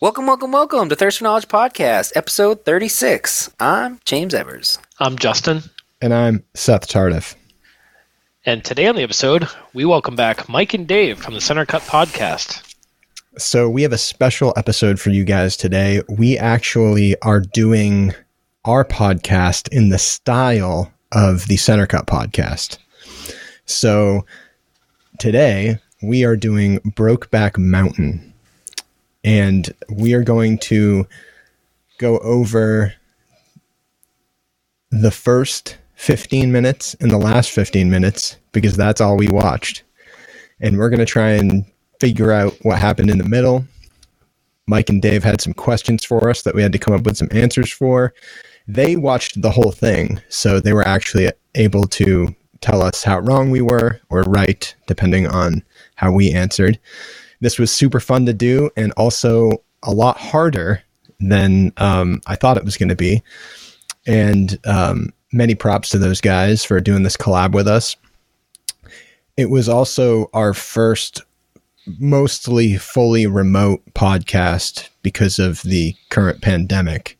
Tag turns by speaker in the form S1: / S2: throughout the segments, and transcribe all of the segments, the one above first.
S1: Welcome, welcome, welcome to Thirst for Knowledge Podcast, episode 36. I'm James Evers.
S2: I'm Justin.
S3: And I'm Seth Tardif.
S2: And today on the episode, we welcome back Mike and Dave from the Center Cut Podcast.
S3: So, we have a special episode for you guys today. We actually are doing our podcast in the style of the Center Cut Podcast. So, today we are doing Brokeback Mountain and we are going to go over the first 15 minutes and the last 15 minutes because that's all we watched. And we're going to try and figure out what happened in the middle. Mike and Dave had some questions for us that we had to come up with some answers for. They watched the whole thing, so they were actually able to tell us how wrong we were or right, depending on how we answered. This was super fun to do and also a lot harder than um, I thought it was going to be. And um, many props to those guys for doing this collab with us. It was also our first mostly fully remote podcast because of the current pandemic.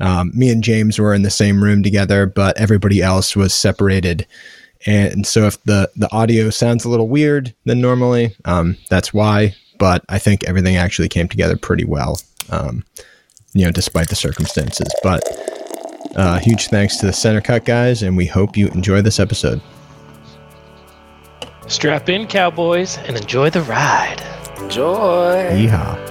S3: Um, me and James were in the same room together, but everybody else was separated and so if the, the audio sounds a little weird than normally, um, that's why. But I think everything actually came together pretty well, um, you know, despite the circumstances. But uh, huge thanks to the Center Cut guys, and we hope you enjoy this episode.
S2: Strap in, cowboys, and enjoy the ride.
S1: Enjoy.
S3: Yeehaw.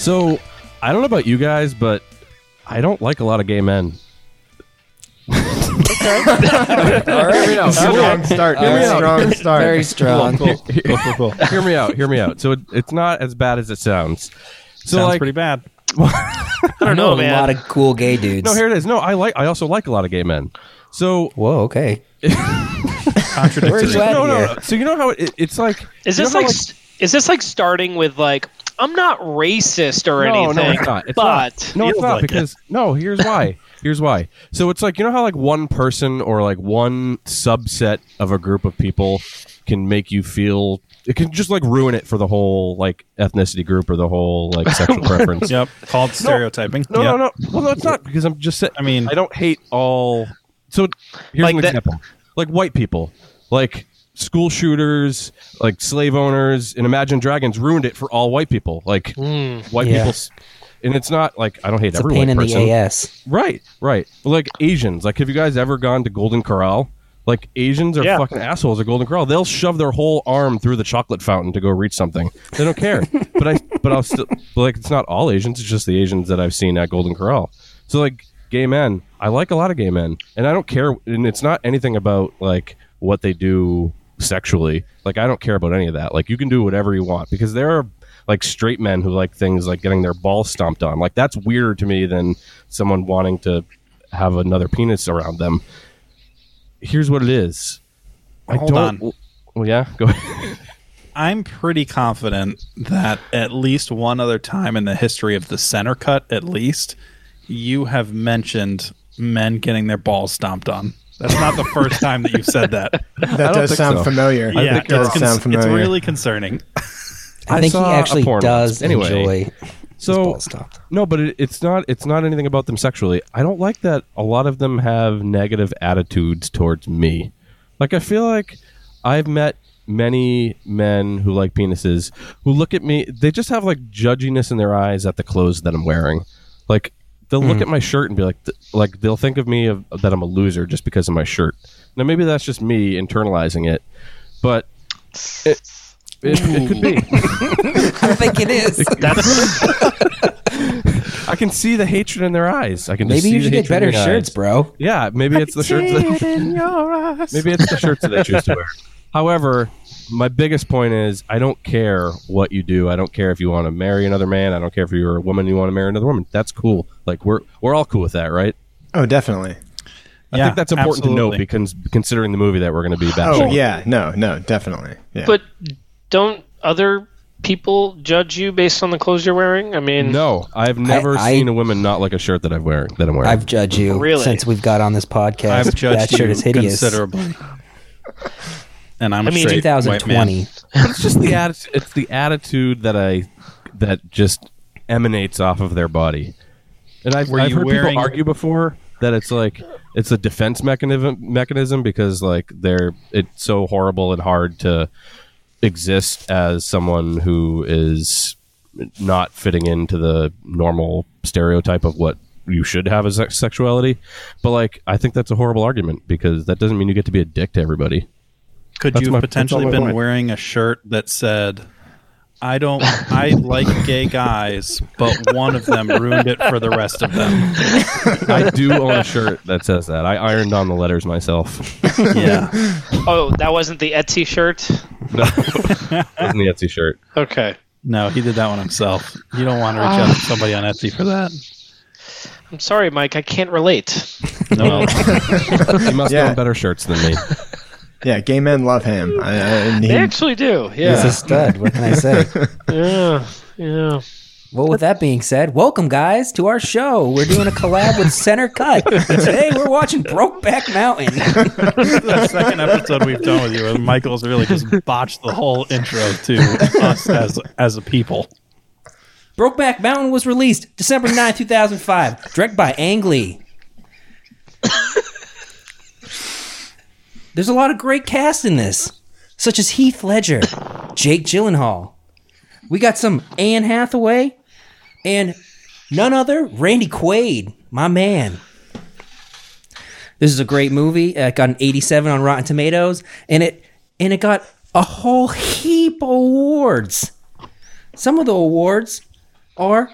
S4: So, I don't know about you guys, but I don't like a lot of gay men.
S1: All right.
S3: Strong start.
S4: Hear me out.
S3: Strong start.
S1: Very strong.
S4: hear me out. Hear me out. So it, it's not as bad as it sounds. So
S5: Sounds
S4: like,
S5: pretty bad.
S2: I don't know,
S1: a
S2: man.
S1: lot of cool gay dudes.
S4: no, here it is. No, I like. I also like a lot of gay men. So
S1: Whoa, okay.
S5: Contradictory.
S4: No, no, no. So you know how it, it's like.
S2: is
S4: you
S2: this
S4: know
S2: like,
S4: how,
S2: s- is this like starting with like I'm not racist or
S4: No,
S2: anything?
S4: no, it's not. It's
S2: but
S4: No, it's not
S5: like
S4: because no. Here's why. Here's why. So it's like you know how like one person or like one subset of a group of people can make you feel. It can just like ruin it for the whole like ethnicity group or the whole like sexual preference.
S5: Yep. Called stereotyping.
S4: No,
S5: Yep.
S4: no, no. Well, no, it's not because I'm just saying.
S5: I mean-
S4: I don't hate all. So here's
S2: Like
S4: an
S2: that-
S4: example: like white people, like school shooters, like slave owners, and Imagine Dragons ruined it for all white people. Like hmm. white
S1: Yeah.
S4: people, and it's not like I don't hate
S1: It's a
S4: every
S1: pain
S4: white
S1: in
S4: person.
S1: the ass.
S4: Right, right. But like Asians, like have you guys ever gone to Golden Corral? Like Asians are
S2: Yeah.
S4: fucking assholes at Golden Corral. They'll shove their whole arm through the chocolate fountain to go reach something. They don't care. but I, but I'll still but like it's not all Asians. It's just the Asians that I've seen at Golden Corral. So like gay men, I like a lot of gay men, and I don't care. And it's not anything about like what they do sexually. Like I don't care about any of that. Like you can do whatever you want because there are like straight men who like things like getting their balls stomped on. Like that's weirder to me than someone wanting to have another penis around them. Here's what it is. I
S5: Hold
S4: don't.
S5: on.
S4: Well, yeah, go ahead.
S5: I'm pretty confident that at least one other time in the history of the center cut, at least, you have mentioned men getting their balls stomped on. That's not the first time that you've said that.
S3: That does sound
S4: so.
S3: familiar.
S5: yeah,
S3: it does
S5: it's, cons-
S3: sound
S5: it's really concerning.
S1: I,
S4: I
S1: think he actually does.
S4: Anyway,
S1: enjoy
S4: So no, but it, it's not. It's not anything about them sexually. I don't like that. A lot of them have negative attitudes towards me. Like I feel like I've met many men who like penises who look at me. They just have like judginess in their eyes at the clothes that I'm wearing. Like they'll look hmm. at my shirt and be like, th- like they'll think of me of, that I'm a loser just because of my shirt. Now maybe that's just me internalizing it, but it, it, it could be.
S1: I think it is.
S2: That's
S4: I can see the hatred in their eyes. I can
S1: Maybe
S4: see
S1: you
S4: the
S1: should get better shirts,
S4: eyes.
S1: bro.
S4: Yeah, maybe it's the shirts. That, maybe it's the shirts that they choose to wear. However, my biggest point is I don't care what you do. I don't care if you want to marry another man. I don't care if you're a woman and you want to marry another woman. That's cool. Like we're we're all cool with that, right?
S3: Oh, definitely.
S4: I
S5: Yeah,
S4: think that's important to note because considering the movie that we're going to be
S3: about.
S4: Oh,
S3: yeah. No, no, definitely. Yeah.
S2: but don't other people judge you based on the clothes you're wearing? I mean,
S4: No, I've never
S1: I-
S4: seen a woman not like a shirt that I'm wearing. That I'm wearing.
S1: I've judged you
S2: Really?
S1: since we've got on this podcast.
S5: I've judged
S1: that shirt
S5: you
S1: is hideous.
S5: considerably. And I'm
S2: I
S5: a
S2: mean,
S5: straight white man.
S1: 2020.
S4: but it's just the attitude. It's the attitude that I that just emanates off of their body. And I've, I've heard
S5: wearing-
S4: people argue before that it's like it's a defense mechanism mechanism because like they're it's so horrible and hard to exist as someone who is not fitting into the normal stereotype of what you should have as sexuality. But like I think that's a horrible argument because that doesn't mean you get to be a dick to everybody.
S5: Could
S4: That's
S5: you have
S4: that's
S5: potentially been
S4: point.
S5: wearing a shirt that said, I don't, I like gay guys, but one of them ruined it for the rest of them?
S4: I do own a shirt that says that. I ironed on the letters myself.
S5: Yeah.
S2: oh, that wasn't the Etsy shirt.
S4: No, wasn't the Etsy shirt.
S2: Okay,
S5: No, he did that one himself. You don't want to reach out to somebody on Etsy for that.
S2: I'm sorry, Mike. I can't relate.
S5: No.
S4: He must
S3: Yeah.
S4: own better shirts than me.
S3: Yeah, gay men love him. I, I, he,
S2: They actually do.
S1: Yeah, He's
S2: Yeah,
S1: a stud. What can I say?
S2: yeah, yeah.
S1: Well, with that being said, welcome guys to our show. We're doing a collab with Center Cut. Today we're watching Brokeback Mountain.
S5: the second episode we've done with you, and Michael's really just botched the whole intro to us as as a people.
S1: Brokeback Mountain was released December 9, 2005, directed by Ang Lee. There's a lot of great cast in this, such as Heath Ledger, Jake Gyllenhaal. We got some Anne Hathaway, and none other Randy Quaid, my man. This is a great movie. It got an 87 on Rotten Tomatoes, and it and it got a whole heap of awards. Some of the awards are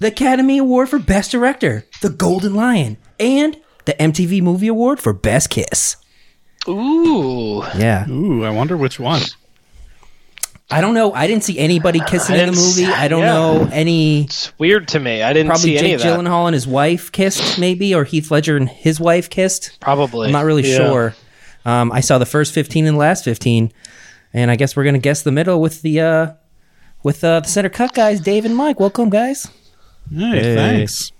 S1: the Academy Award for Best Director, The Golden Lion, and the MTV Movie Award for Best Kiss.
S2: Ooh,
S1: Yeah.
S5: Ooh, I wonder which one.
S1: I don't know. I didn't see anybody kissing in the movie. I don't
S2: yeah.
S1: know any.
S2: it's weird to me. I didn't
S1: Probably
S2: see any
S1: Jake
S2: of that.
S1: Gyllenhaal and his wife kissed, maybe, or Heath Ledger and his wife kissed.
S2: Probably.
S1: I'm not really
S2: Yeah.
S1: sure. Um, I saw the first 15 and the last 15, and I guess we're gonna guess the middle with the uh, with uh, the center cut guys, Dave and Mike. Welcome, guys.
S5: Hey, thanks.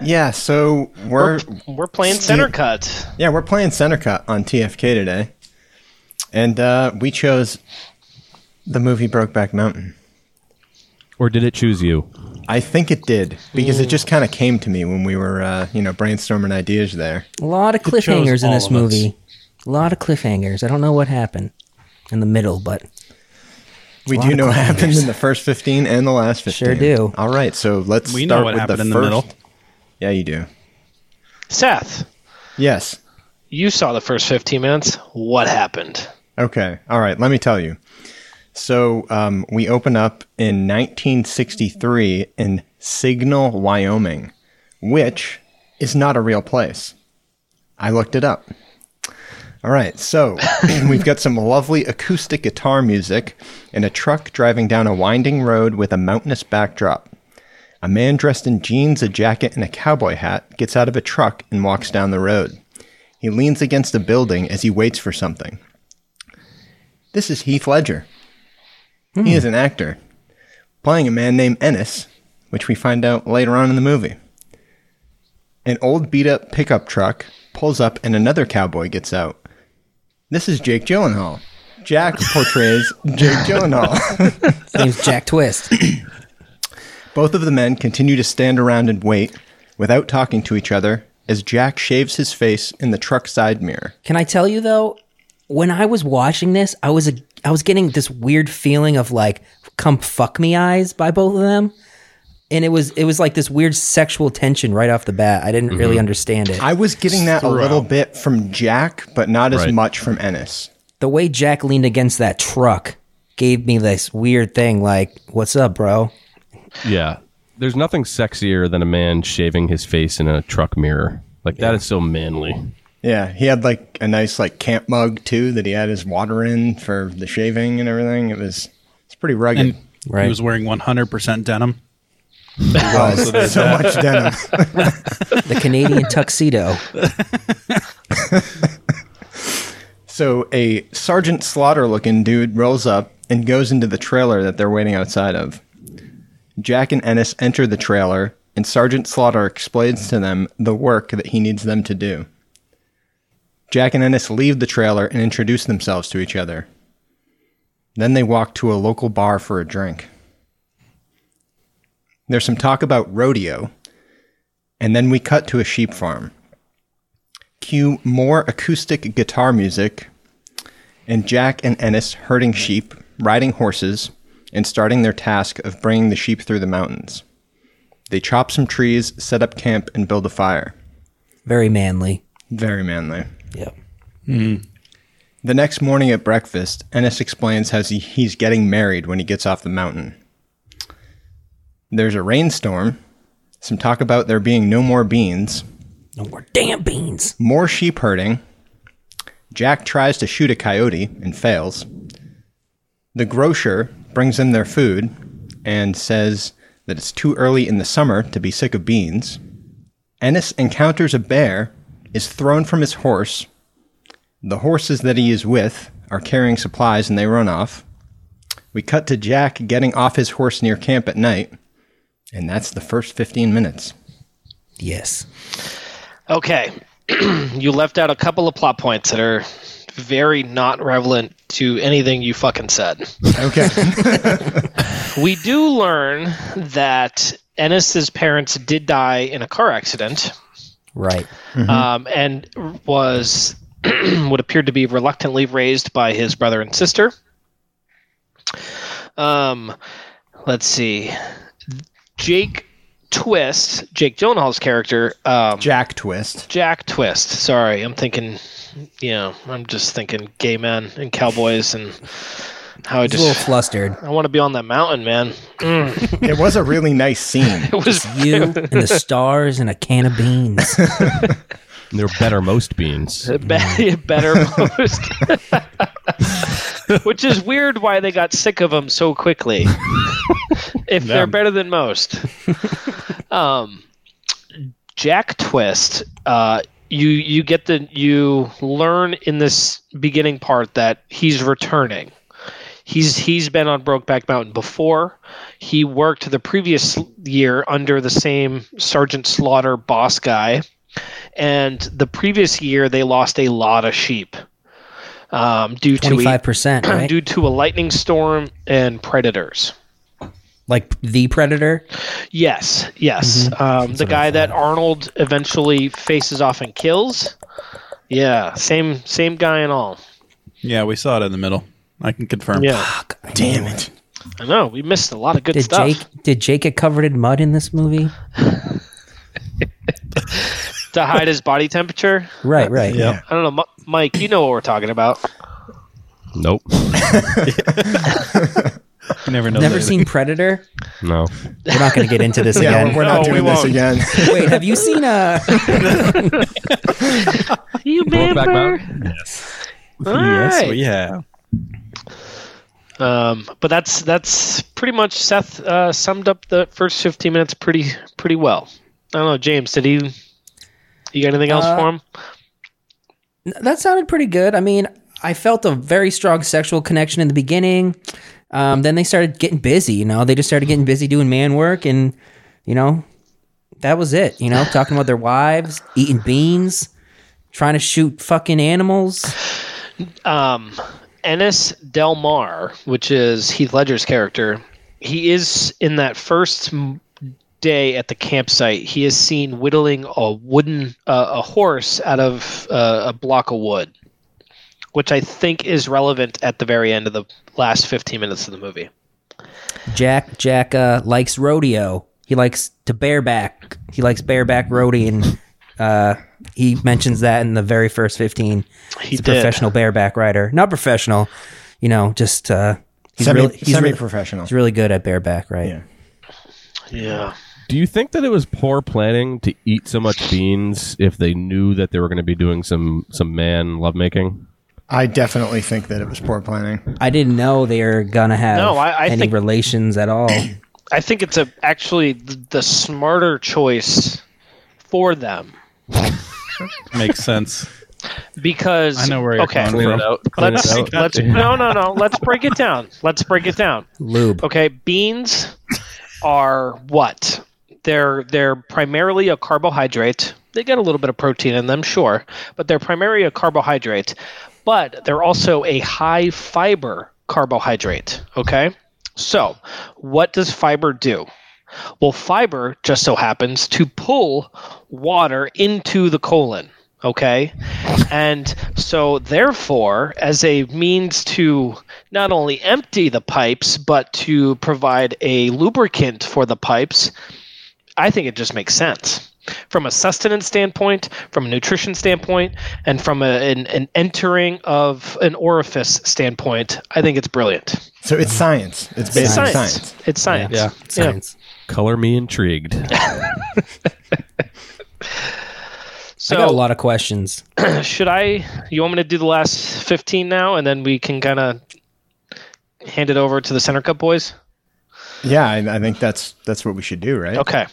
S3: Yeah, so we're
S2: We're playing center cut.
S3: yeah we're playing center cut on TFK today, and uh, we chose the movie Brokeback Mountain.
S4: Or did it choose you?
S3: I think it did because it just kind of came to me when we were uh, you know brainstorming ideas there.
S1: A lot of cliffhangers in this
S5: of us.
S1: movie. A lot of cliffhangers. I don't know what happened in the middle, but
S3: We do know what happened in the first 15 and the last 15.
S1: Sure do.
S3: All right, so let's
S5: We know
S3: start
S5: what
S3: with
S5: happened
S3: the
S5: in the middle.
S3: Yeah, you do.
S2: Seth,
S3: Yes.
S2: you saw the first 15 minutes. What happened?
S3: Okay. All right. Let me tell you. So um, we open up in 1963 in Signal, Wyoming, which is not a real place. I looked it up. All right. So we've got some lovely acoustic guitar music and a truck driving down a winding road with a mountainous backdrop. A man dressed in jeans, a jacket, and a cowboy hat gets out of a truck and walks down the road. He leans against a building as he waits for something. This is Heath Ledger. He hmm. is an actor, playing a man named Ennis, which we find out later on in the movie. An old beat up pickup truck pulls up and another cowboy gets out. This is Jake Gyllenhaal. Jack portrays Jake Gyllenhaal.
S1: his name's Jack Twist.
S3: Both of the men continue to stand around and wait without talking to each other as Jack shaves his face in the truck side mirror.
S1: Can I tell you though, when I was watching this, I was a, I was getting this weird feeling of like "come fuck me" eyes by both of them, and it was it was like this weird sexual tension right off the bat. I didn't really mm-hmm. understand it.
S3: I was getting that a little bit from Jack, but not as
S4: Right.
S3: much from Ennis.
S1: the way Jack leaned against that truck gave me this weird thing like, "What's up, bro?"
S4: Yeah. There's nothing sexier than a man shaving his face in a truck mirror. Like that is so manly.
S3: Yeah, he had like a nice like camp mug too that he had his water in for the shaving and everything. It was it's pretty rugged.
S5: And
S1: Right.
S5: he was wearing 100% denim.
S3: Wow,
S5: so there's
S3: so
S5: that.
S3: much denim.
S1: The Canadian tuxedo.
S3: So a Sergeant Slaughter looking dude rolls up and goes into the trailer that they're waiting outside of. Jack and Ennis enter the trailer, and Sergeant Slaughter explains to them the work that he needs them to do. Jack and Ennis leave the trailer and introduce themselves to each other. Then they walk to a local bar for a drink. There's some talk about rodeo, and then we cut to a sheep farm. Cue more acoustic guitar music, and Jack and Ennis herding sheep, riding horses, and starting their task of bringing the sheep through the mountains. They chop some trees, set up camp, and build a fire.
S1: Very manly.
S3: Very manly.
S1: Yep. Mm-hmm.
S3: The next morning at breakfast, Ennis explains how he's getting married when he gets off the mountain. There's a rainstorm, some talk about there being no more beans,
S1: No more damn beans.
S3: more sheep herding. Jack tries to shoot a coyote and fails. The grocer brings them their food and says that it's too early in the summer to be sick of beans. Ennis encounters a bear, is thrown from his horse. The horses that he is with are carrying supplies and they run off. We cut to Jack getting off his horse near camp at night, and that's the first 15 minutes.
S1: Yes.
S2: Okay. you left out a couple of plot points that are very not relevant to anything you fucking said.
S3: Okay.
S2: We do learn that Ennis's parents did die in a car accident
S1: Right.
S2: um, and was what appeared to be reluctantly raised by his brother and sister. Um, let's see. Jake Twist, Jake Gyllenhaal's character, um,
S3: Jack Twist.
S2: Jack Twist. Sorry, I'm thinking, you know, I'm just thinking gay men and cowboys and how I
S1: He's a little flustered.
S2: I want to be on that mountain, man. Mm,
S3: It was a really nice scene.
S2: it was
S1: You and the stars and a can of beans.
S4: They're better most beans.
S2: be- better most. Which is weird why they got sick of them so quickly. if they're better than most. um, Jack Twist, uh, you you get the you learn in this beginning part that he's returning. He's he's been on Brokeback Mountain before. He worked the previous year under the same Sergeant Slaughter boss guy, and the previous year they lost a lot of sheep um, due to
S1: Twenty
S2: a,
S1: five percent, right?
S2: due to a lightning storm and predators.
S1: Like the predator.
S2: Yes, yes. Um, the guy that Arnold eventually faces off and kills. Yeah, same same guy and all.
S5: Yeah, we saw it in the middle. I can confirm.
S2: Yeah,
S3: Damn it.
S2: I know. We missed a lot of good
S1: Did
S2: stuff.
S1: Jake did Jake get covered in mud in this movie?
S2: to hide his body temperature.
S1: Right, right.
S5: Yeah.
S2: I don't know, Mi- Mike. You know what we're talking about.
S4: Nope.
S5: You never know.
S1: Never
S5: that.
S1: seen Predator?
S4: No.
S1: We're not going to get into this
S3: Yeah,
S1: again.
S3: we're, we're not
S2: No, we
S3: doing this
S2: won't.
S3: again.
S1: Wait, have you seen a?
S2: You
S4: Brokeback
S2: remember?
S4: Mountain?
S2: All
S5: Yes,
S2: right.
S5: we have.
S2: Um, but that's that's pretty much Seth uh, summed up the first fifteen minutes pretty pretty well. I don't know, James. Did he? You got anything else
S1: Uh,
S2: for him?
S1: that sounded pretty good. I mean, I felt a very strong sexual connection in the beginning. Um, then they started getting busy, you know. They just started getting busy doing man work and you know, that was it, you know, talking about their wives, eating beans, trying to shoot fucking animals.
S2: um, Ennis Del Mar, which is Heath Ledger's character, he is in that first day at the campsite. He is seen whittling a wooden uh, a horse out of uh, a block of wood, which I think is relevant at the very end of the last fifteen minutes of the movie.
S1: Jack Jack uh, likes rodeo. He likes to bareback. He likes bareback rodeoing. Uh, he mentions that in the very first fifteen.
S2: He
S1: He's a
S2: did.
S1: professional bareback rider. Not professional, you know, just uh, He's
S3: Semi,
S1: really, he's,
S3: semi-professional.
S1: he's really good at bareback, right?
S3: Yeah.
S2: Yeah.
S4: Do you think that it was poor planning to eat so much beans if they knew that they were going to be doing some some man lovemaking?
S3: I definitely think that it was poor planning.
S1: I didn't know they were gonna have
S2: No, I- I
S1: any
S2: think-
S1: relations at all.
S2: I think it's a actually the, the smarter choice for them
S5: Makes sense.
S2: because
S5: I know where you're
S2: okay.
S5: coming from.
S4: out.
S2: Let's let's no no no. Let's break it down. Let's break it down.
S1: Lube.
S2: Okay, beans are what? They're they're primarily a carbohydrate. They get a little bit of protein in them, sure, but they're primarily a carbohydrate. But they're also a high fiber carbohydrate. Okay, so what does fiber do? Well, fiber just so happens to pull water into the colon. Okay. And so, therefore, as a means to not only empty the pipes, but to provide a lubricant for the pipes, I think it just makes sense. From a sustenance standpoint, from a nutrition standpoint, and from a, an, an entering of an orifice standpoint, I think it's brilliant.
S3: So it's science. It's basically
S2: It's
S3: science.
S2: science. It's science.
S5: Yeah.
S1: Science.
S4: Color me intrigued.
S2: So
S1: I got a lot of questions.
S2: should I? You want me to do the last fifteen now, and then we can kind of hand it over to the center cut boys?
S3: Yeah, I, I think that's that's what we should do, right?
S2: Okay.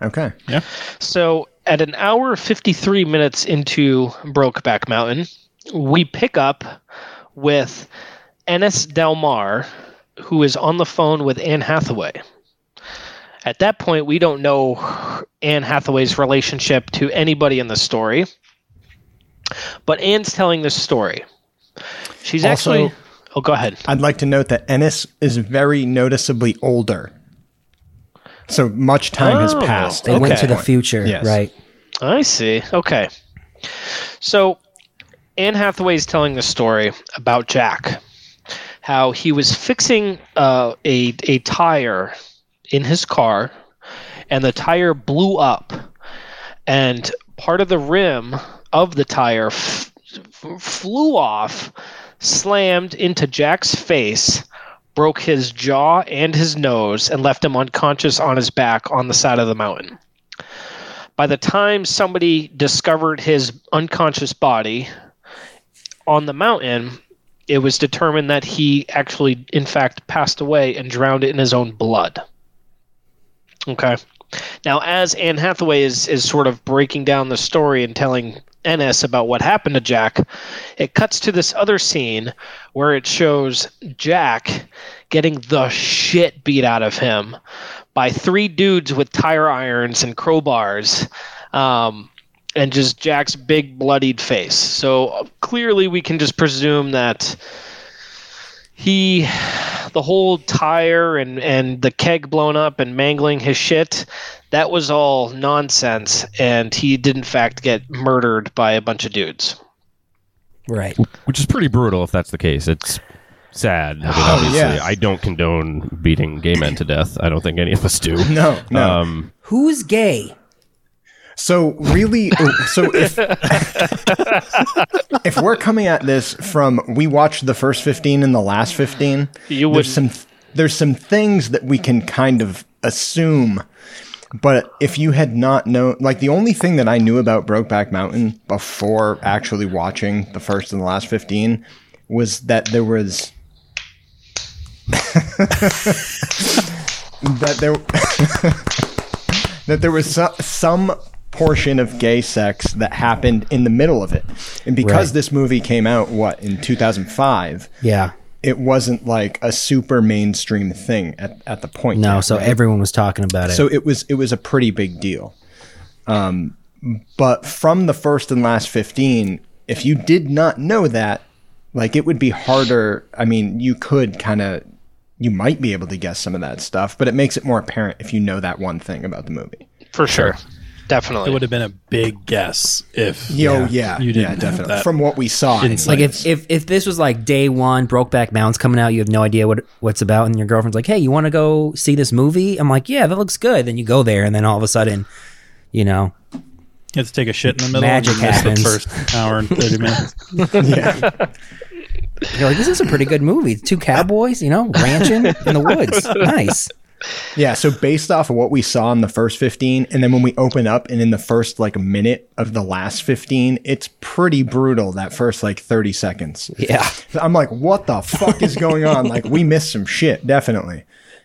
S3: Okay. Yeah.
S2: So at an hour fifty three minutes into Brokeback Mountain, we pick up with Ennis Del Mar, who is on the phone with Anne Hathaway. At that point, we don't know Anne Hathaway's relationship to anybody in the story, but Anne's telling this story. She's
S3: Also-
S2: actually. Oh, go ahead.
S3: I'd like to note that Ennis is very noticeably older. So much time has
S2: Oh,
S3: passed.
S1: They went
S2: Okay.
S1: to the future,
S3: Yes.
S1: right?
S2: I see. Okay. So Anne Hathaway is telling the story about Jack, how he was fixing uh, a a tire in his car, and the tire blew up, and part of the rim of the tire f- f- flew off, slammed into Jack's face. Broke his jaw and his nose and left him unconscious on his back on the side of the mountain by the time somebody discovered his unconscious body on the mountain, it was determined that he actually, in fact, passed away and drowned in his own blood. Okay. Now, as Anne Hathaway is, is sort of breaking down the story and telling Ennis about what happened to Jack, it cuts to this other scene where it shows Jack getting the shit beat out of him by three dudes with tire irons and crowbars, um, and just Jack's big bloodied face. So uh, clearly, we can just presume that he, the whole tire and and the keg blown up and mangling his shit, that was all nonsense, and he did in fact get murdered by a bunch of dudes.
S1: Right.
S4: Which is pretty brutal if that's the case. It's sad. I mean,
S3: Oh,
S4: obviously,
S3: yeah.
S4: I don't condone beating gay men to death. I don't think any of us do.
S3: No, no.
S4: Um,
S1: Who's gay?
S3: So really, uh, so if if we're coming at this from we watched the first fifteen and the last fifteen,
S2: You would-
S3: there's some there's some things that we can kind of assume. But if you had not known, like the only thing that I knew about Brokeback Mountain before actually watching the first and the last fifteen was that there was that there that there was so, some portion of gay sex that happened in the middle of it. And because
S1: Right.
S3: this movie came out what in 2005,
S1: Yeah.
S3: it wasn't like a super mainstream thing at, at the point.
S1: No,
S3: yet,
S1: so
S3: right?
S1: everyone was talking about it.
S3: so it was it was a pretty big deal. Um, but from the first and last 15, if you did not know that, like it would be harder. I mean, you could kind of you might be able to guess some of that stuff, but it makes it more apparent if you know that one thing about the movie.
S2: For sure.
S5: It
S2: Definitely.
S5: It would have been a big guess if
S3: Yo, yeah,
S5: You
S3: yeah,
S5: didn't have
S3: definitely. From what we saw,
S5: insight.
S1: like if, if if this was like day one, Brokeback Mountain's coming out, you have no idea what what's about, and your girlfriend's like, "Hey, you want to go see this movie?" I'm like, "Yeah, that looks good." Then you go there, and then all of a sudden, you know,
S5: You have to take a shit in the middle.
S1: Magic
S5: and you miss
S1: happens.
S5: The first hour and thirty minutes.
S3: yeah.
S1: You're like, this is a pretty good movie. Two cowboys, you know, ranching in the woods. Nice.
S3: Yeah, so based off of what we saw in the first 15, and then when we open up and in the first like minute of the last 15, it's pretty brutal that first like 30 seconds.
S1: Yeah.
S3: I'm like, what the fuck is going on? Like, we missed some shit, definitely.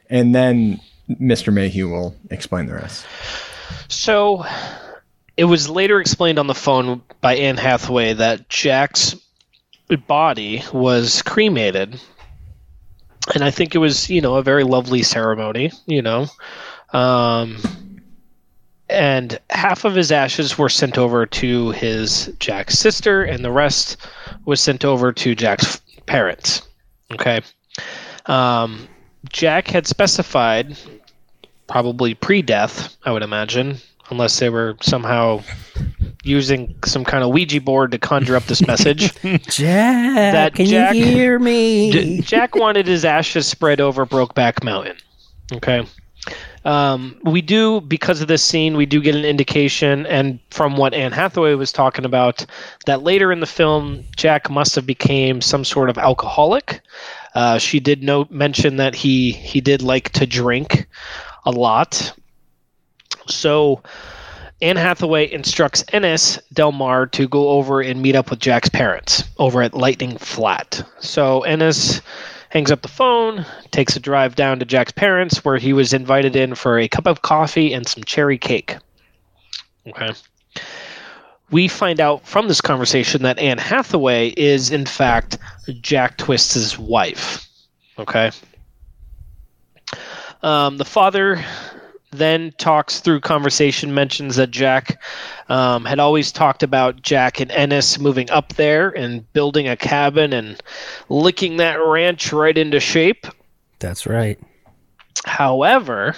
S3: And then Mr. Mayhew will explain the rest.
S2: So it was later explained on the phone by Anne Hathaway that Jack's body was cremated. And I think it was, you know, a very lovely ceremony, you know. Um, and half of his ashes were sent over to his Jack's sister, and the rest was sent over to Jack's parents. Okay. Um, Jack had specified, probably pre death, I would imagine, unless they were somehow using some kind of Ouija board to conjure up this message.
S1: Jack,
S2: That
S1: can
S2: Jack-
S1: you hear me?
S2: J- Jack wanted his ashes spread over Brokeback Mountain. Okay. Um, we do because of this scene, we do get an indication, and from what Anne Hathaway was talking about, that later in the film, Jack must have became some sort of alcoholic. Uh, she did note mention that he he did like to drink a lot. So Anne Hathaway instructs Ennis Del Mar to go over and meet up with Jack's parents over at Lightning Flat. So Ennis hangs up the phone, takes a drive down to Jack's parents, where he was invited in for a cup of coffee and some cherry cake. Okay. We find out from this conversation that Anne Hathaway is, in fact, Jack Twist's wife. Okay. Um, the father then talks through conversation, mentions that Jack um, had always talked about Jack and Ennis moving up there and building a cabin and licking that ranch right into shape.
S1: That's right.
S2: However,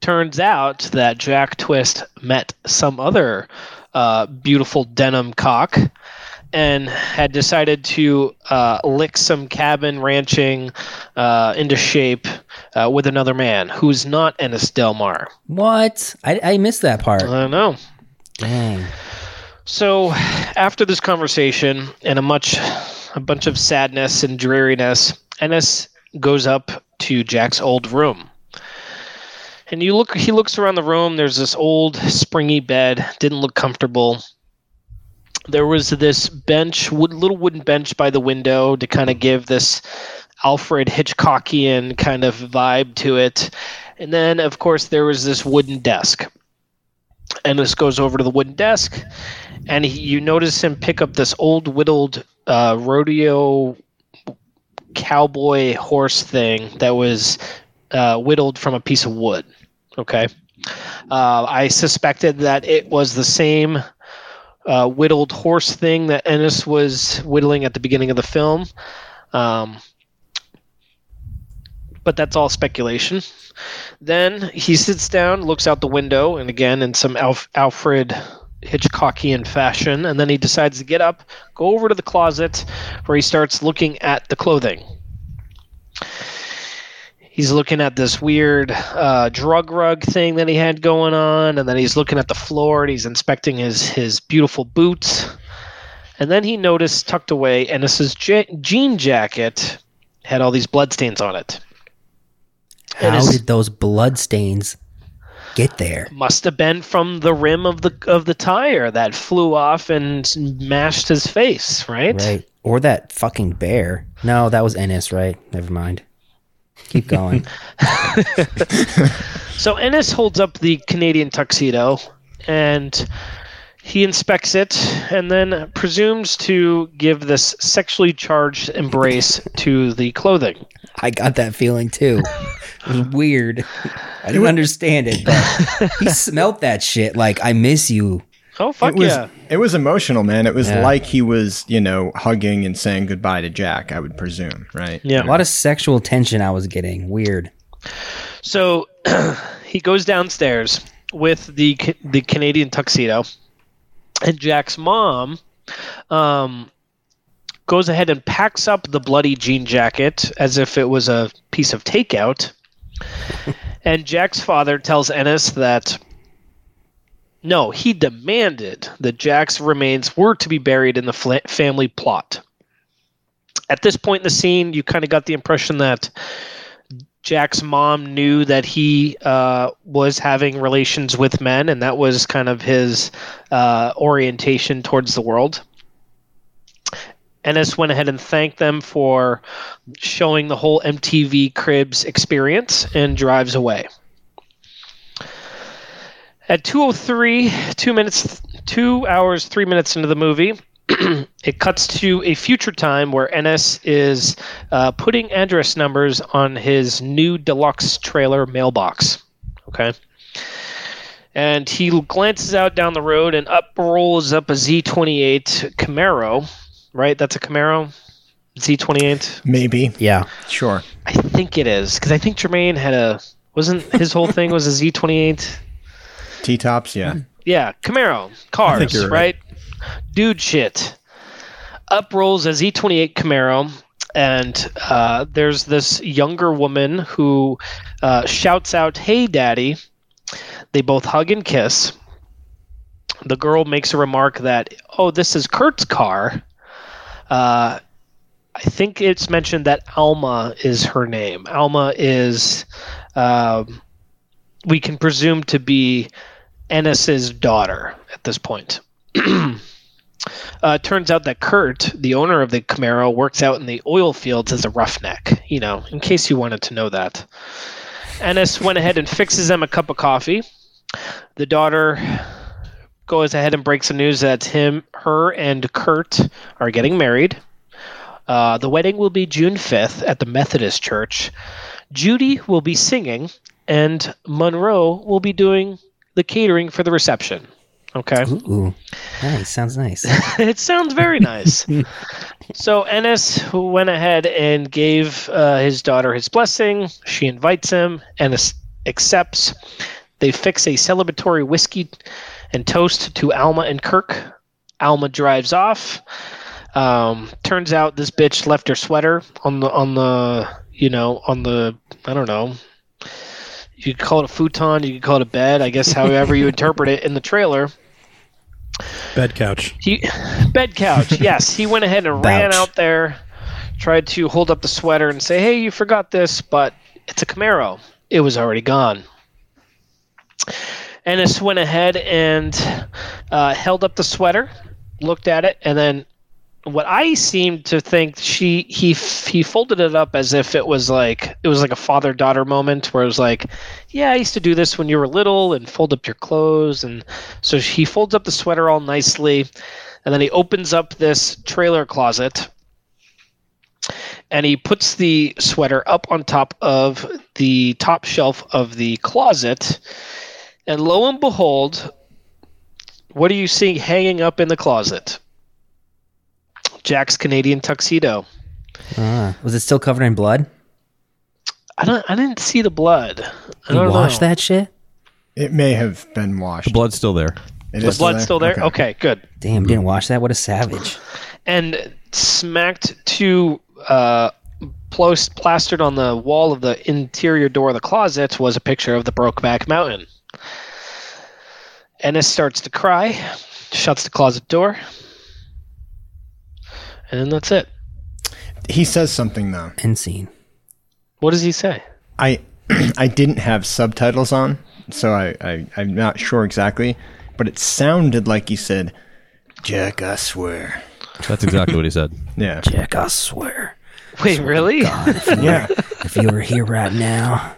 S2: turns out that Jack Twist met some other uh, beautiful denim cock and had decided to uh, lick some cabin ranching uh, into shape uh, with another man who's not Ennis Del Mar.
S1: What? I, I missed that part.
S2: I don't know.
S1: Dang.
S2: So, after this conversation and a much, a bunch of sadness and dreariness, Ennis goes up to Jack's old room. And you look, he looks around the room. There's this old, springy bed. Didn't look comfortable. There was this bench, wood, little wooden bench by the window to kind of give this Alfred Hitchcockian kind of vibe to it. And then, of course, there was this wooden desk. And this goes over to the wooden desk, and he, you notice him pick up this old whittled uh, rodeo cowboy horse thing that was uh, whittled from a piece of wood. Okay, uh, I suspected that it was the same uh, whittled horse thing that Ennis was whittling at the beginning of the film. Um, but that's all speculation. Then he sits down, looks out the window, and again in some Alf- Alfred Hitchcockian fashion, and then he decides to get up, go over to the closet, where he starts looking at the clothing. He's looking at this weird uh, drug rug thing that he had going on, and then he's looking at the floor and he's inspecting his his beautiful boots. And then he noticed tucked away Ennis's je- jean jacket had all these bloodstains on it. And
S1: How did those blood stains get there?
S2: must have been from the rim of the of the tire that flew off and mashed his face, right?
S1: Right. Or that fucking bear. No, that was Ennis, right? Never mind. Keep going.
S2: So Ennis holds up the Canadian tuxedo and he inspects it and then presumes to give this sexually charged embrace to the clothing.
S1: I got that feeling too. It was weird. I didn't understand it, but he smelt that shit like I miss you.
S2: Oh fuck
S3: it was
S2: yeah.
S3: it was emotional, man. It was
S1: Yeah.
S3: like he was, you know, hugging and saying goodbye to Jack, I would presume, right?
S2: Yeah.
S1: A lot of sexual tension I was getting. Weird.
S2: So he goes downstairs with the the Canadian tuxedo, and Jack's mom um, goes ahead and packs up the bloody jean jacket as if it was a piece of takeout. and Jack's father tells Ennis that no, he demanded that Jack's remains were to be buried in the fla- family plot. At this point in the scene, you kind of got the impression that Jack's mom knew that he uh, was having relations with men, and that was kind of his uh, orientation towards the world. Ennis went ahead and thanked them for showing the whole MTV Cribs experience and drives away. At 2:03, two minutes, two hours, three minutes into the movie, it cuts to a future time where Ennis is uh, putting address numbers on his new deluxe trailer mailbox. Okay. And he glances out down the road and up rolls up a Z28 Camaro, right? That's a Camaro? Z28?
S3: Maybe.
S1: Yeah.
S3: Sure.
S2: I think it is because I think Jermaine had a wasn't his whole thing was a Z twenty eight.
S3: T tops, yeah.
S2: Yeah, Camaro cars,
S5: you're
S2: right? Dude, shit. Up rolls a Z twenty eight Camaro, and uh, there's this younger woman who uh, shouts out, "Hey, Daddy!" They both hug and kiss. The girl makes a remark that, "Oh, this is Kurt's car." Uh, I think it's mentioned that Alma is her name. Alma is, um, we can presume to be Ennis's daughter at this point. uh, turns out that Kurt, the owner of the Camaro, works out in the oil fields as a roughneck. You know, in case you wanted to know that. Ennis went ahead and fixes them a cup of coffee. The daughter goes ahead and breaks the news that him, her, and Kurt are getting married. Uh, the wedding will be June 5th at the Methodist Church. Judy will be singing, and Monroe will be doing the catering for the reception. Okay.
S1: Ooh, nice. Sounds nice.
S2: it sounds very nice. so Ennis went ahead and gave uh, his daughter his blessing. She invites him. Ennis accepts. They fix a celebratory whiskey and toast to Alma and Kirk. Alma drives off. Um, turns out this bitch left her sweater on the on the you know on the I don't know. You could call it a futon. You could call it a bed. I guess however you interpret it in the trailer.
S5: Bed couch.
S2: He bed couch. yes, he went ahead and ran out there, tried to hold up the sweater and say, "Hey, you forgot this," but it's a Camaro. It was already gone. Ennis went ahead and uh, held up the sweater, looked at it, and then what I seemed to think she he he folded it up as if it was like it was like a father daughter moment where it was like, yeah, I used to do this when you were little and fold up your clothes and so he folds up the sweater all nicely, and then he opens up this trailer closet and he puts the sweater up on top of the top shelf of the closet, and lo and behold, what do you see hanging up in the closet? Jack's Canadian tuxedo.
S1: Ah, was it still covered in blood?
S2: I don't. I didn't see the blood. I
S1: Did you
S2: don't
S1: wash
S2: know.
S1: that shit?
S3: It may have been washed.
S4: The blood's still there.
S3: It
S2: The
S3: is
S2: blood's still there. Okay. good.
S1: Damn, didn't wash that. What a savage.
S2: And smacked to uh, post plastered on the wall of the interior door of the closet was a picture of the Brokeback Mountain. Ennis starts to cry, shuts the closet door, and then that's it.
S3: He says something though.
S1: End scene.
S2: What does he say?
S3: I I didn't have subtitles on, so I, I I'm not sure exactly, but it sounded like he said, "Jack, I swear."
S4: That's exactly what he said.
S3: Yeah.
S1: Jack, I swear.
S2: Wait, really?
S3: Yeah.
S1: If you were here right now,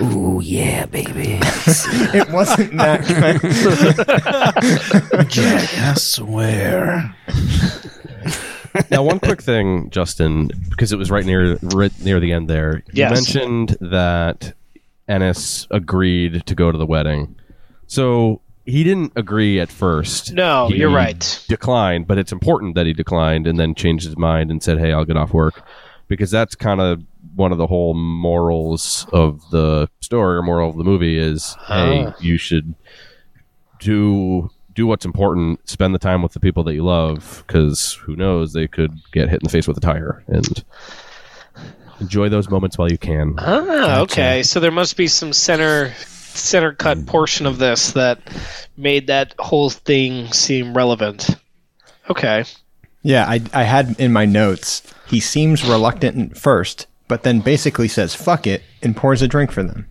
S1: ooh yeah, baby.
S3: it wasn't that kind.
S5: Jack, I swear.
S4: Now, one quick thing, Justin, because it was right near right near the end there. You mentioned that Ennis agreed to go to the wedding. So he didn't agree at first.
S2: No,
S4: He
S2: you're right.
S4: Declined, but it's important that he declined and then changed his mind and said, "Hey, I'll get off work," because that's kind of one of the whole morals of the story or moral of the movie is, "Hey,
S2: Ah.
S4: you should do." Do what's important. Spend the time with the people that you love, because who knows, they could get hit in the face with a tire. And enjoy those moments while you can.
S2: Ah, okay. So there must be some center center cut portion of this that made that whole thing seem relevant. Okay.
S3: Yeah, I, I had in my notes, he seems reluctant at first, but then basically says, fuck it, and pours a drink for them.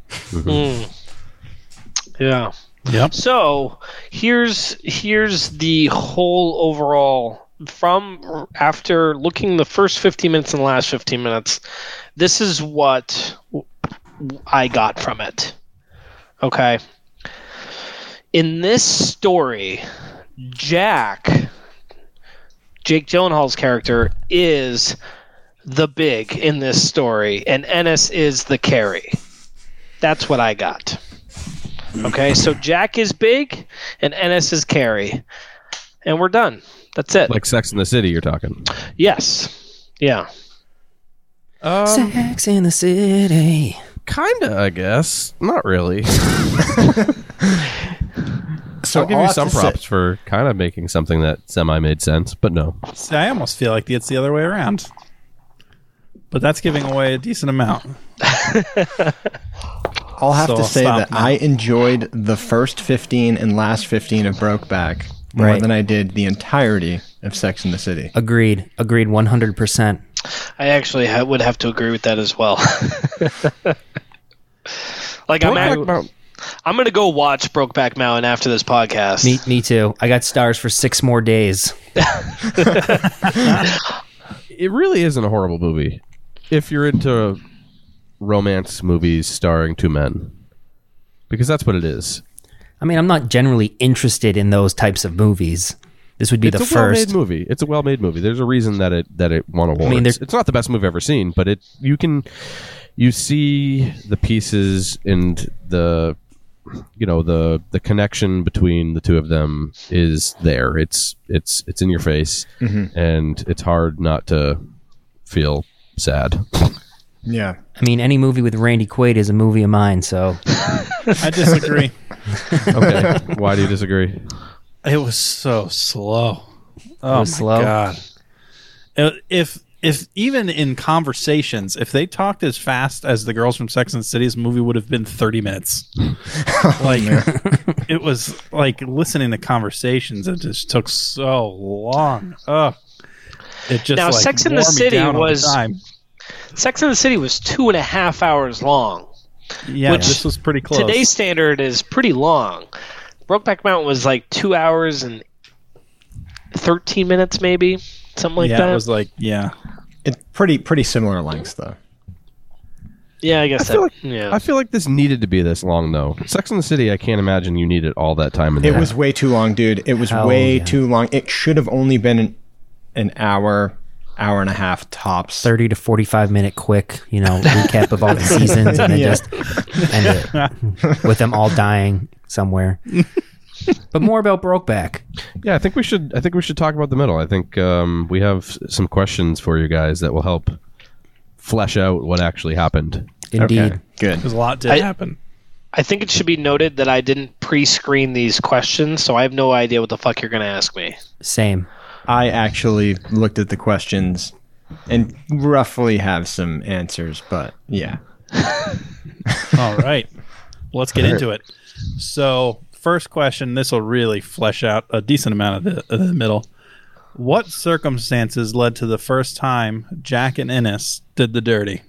S2: Yeah.
S5: Yep.
S2: So here's here's the whole overall from after looking the first 15 minutes and the last 15 minutes. This is what I got from it. Okay. In this story, Jack, Jake Gyllenhaal's character, is the big in this story, and Ennis is the carry. That's what I got. Okay, so Jack is big and Ennis is Carrie. And we're done. That's it.
S4: Like Sex in the City, you're talking.
S2: yes. Yeah.
S4: Um,
S1: Sex in the City.
S4: kinda, I guess. Not really.
S3: So
S4: I'll give
S3: all I
S4: you some
S3: to say-
S4: props for kind of making something that semi made sense, but no.
S5: See, I almost feel like it's the other way around. But that's giving away a decent amount.
S3: I'll have
S5: So
S3: to
S5: I'll
S3: say that
S5: now.
S3: I enjoyed the first 15 and last 15 of Brokeback more
S1: Right.
S3: than I did the entirety of Sex in the City.
S1: Agreed. Agreed 100%.
S2: I actually ha- would have to agree with that as well. like I'm,
S4: Brokeback
S2: at, I'm gonna go watch Brokeback Mountain after this podcast.
S1: Me, me too. I got Starz for six more days.
S4: it really isn't a horrible movie if you're into romance movies starring two men, because that's what it is.
S1: I mean, I'm not generally interested in those types of movies. This would be
S4: it's
S1: the
S4: a well-made
S1: first.
S4: movie. It's a well-made movie. There's a reason that it that it won awards.
S1: mean,
S4: it's not the best movie I've ever seen, but it you can you see the pieces and the you know the the connection between the two of them is there. It's it's it's in your face, mm-hmm. and it's hard not to feel sad.
S3: Yeah.
S1: I mean, any movie with Randy Quaid is a movie of mine, so
S5: I disagree.
S4: Okay, why do you disagree?
S5: it was so slow. Oh
S1: was
S5: my
S1: slow?
S5: god. Uh, If if even in conversations, if they talked as fast as the girls from Sex and the City, this movie would have been thirty minutes. like it was like listening to conversations. It just took so long. Ugh. It just
S2: Now,
S5: like,
S2: Sex and the City
S5: down all the
S2: was-
S5: time.
S2: Sex and the City was two and a half hours long.
S5: yeah.
S2: which
S5: this was pretty close.
S2: Today's standard is pretty long. Brokeback Mountain was like two hours and thirteen minutes, maybe something like
S5: yeah,
S2: that.
S5: it was like yeah.
S3: It's pretty pretty similar lengths though.
S2: yeah, I guess
S4: I feel
S2: that.
S4: like
S2: yeah,
S4: I feel like this needed to be this long though. Sex in the City, I can't imagine you needed all that time in
S3: It
S4: there.
S3: was way too long, dude. It was
S1: Hell
S3: way
S1: yeah.
S3: too long. It should have only been an, an hour, hour and a half tops.
S1: 30 to 45 minute quick, you know, recap of all the seasons and then
S3: Yeah.
S1: just end it with them all dying somewhere. but more about Brokeback.
S4: Yeah, I think we should. I think we should talk about the middle. I think um, we have some questions for you guys that will help flesh out what actually happened.
S1: Indeed.
S3: Okay, good.
S5: There's a lot did
S2: I-
S5: happen.
S2: I think it should be noted that I didn't pre-screen these questions, so I have no idea what the fuck you're going to ask me.
S1: Same.
S3: I actually looked at the questions and roughly have some answers, but yeah.
S5: All right. Let's get into it. So, first question this will really flesh out a decent amount of the, of the middle. What circumstances led to the first time Jack and Ennis did the dirty?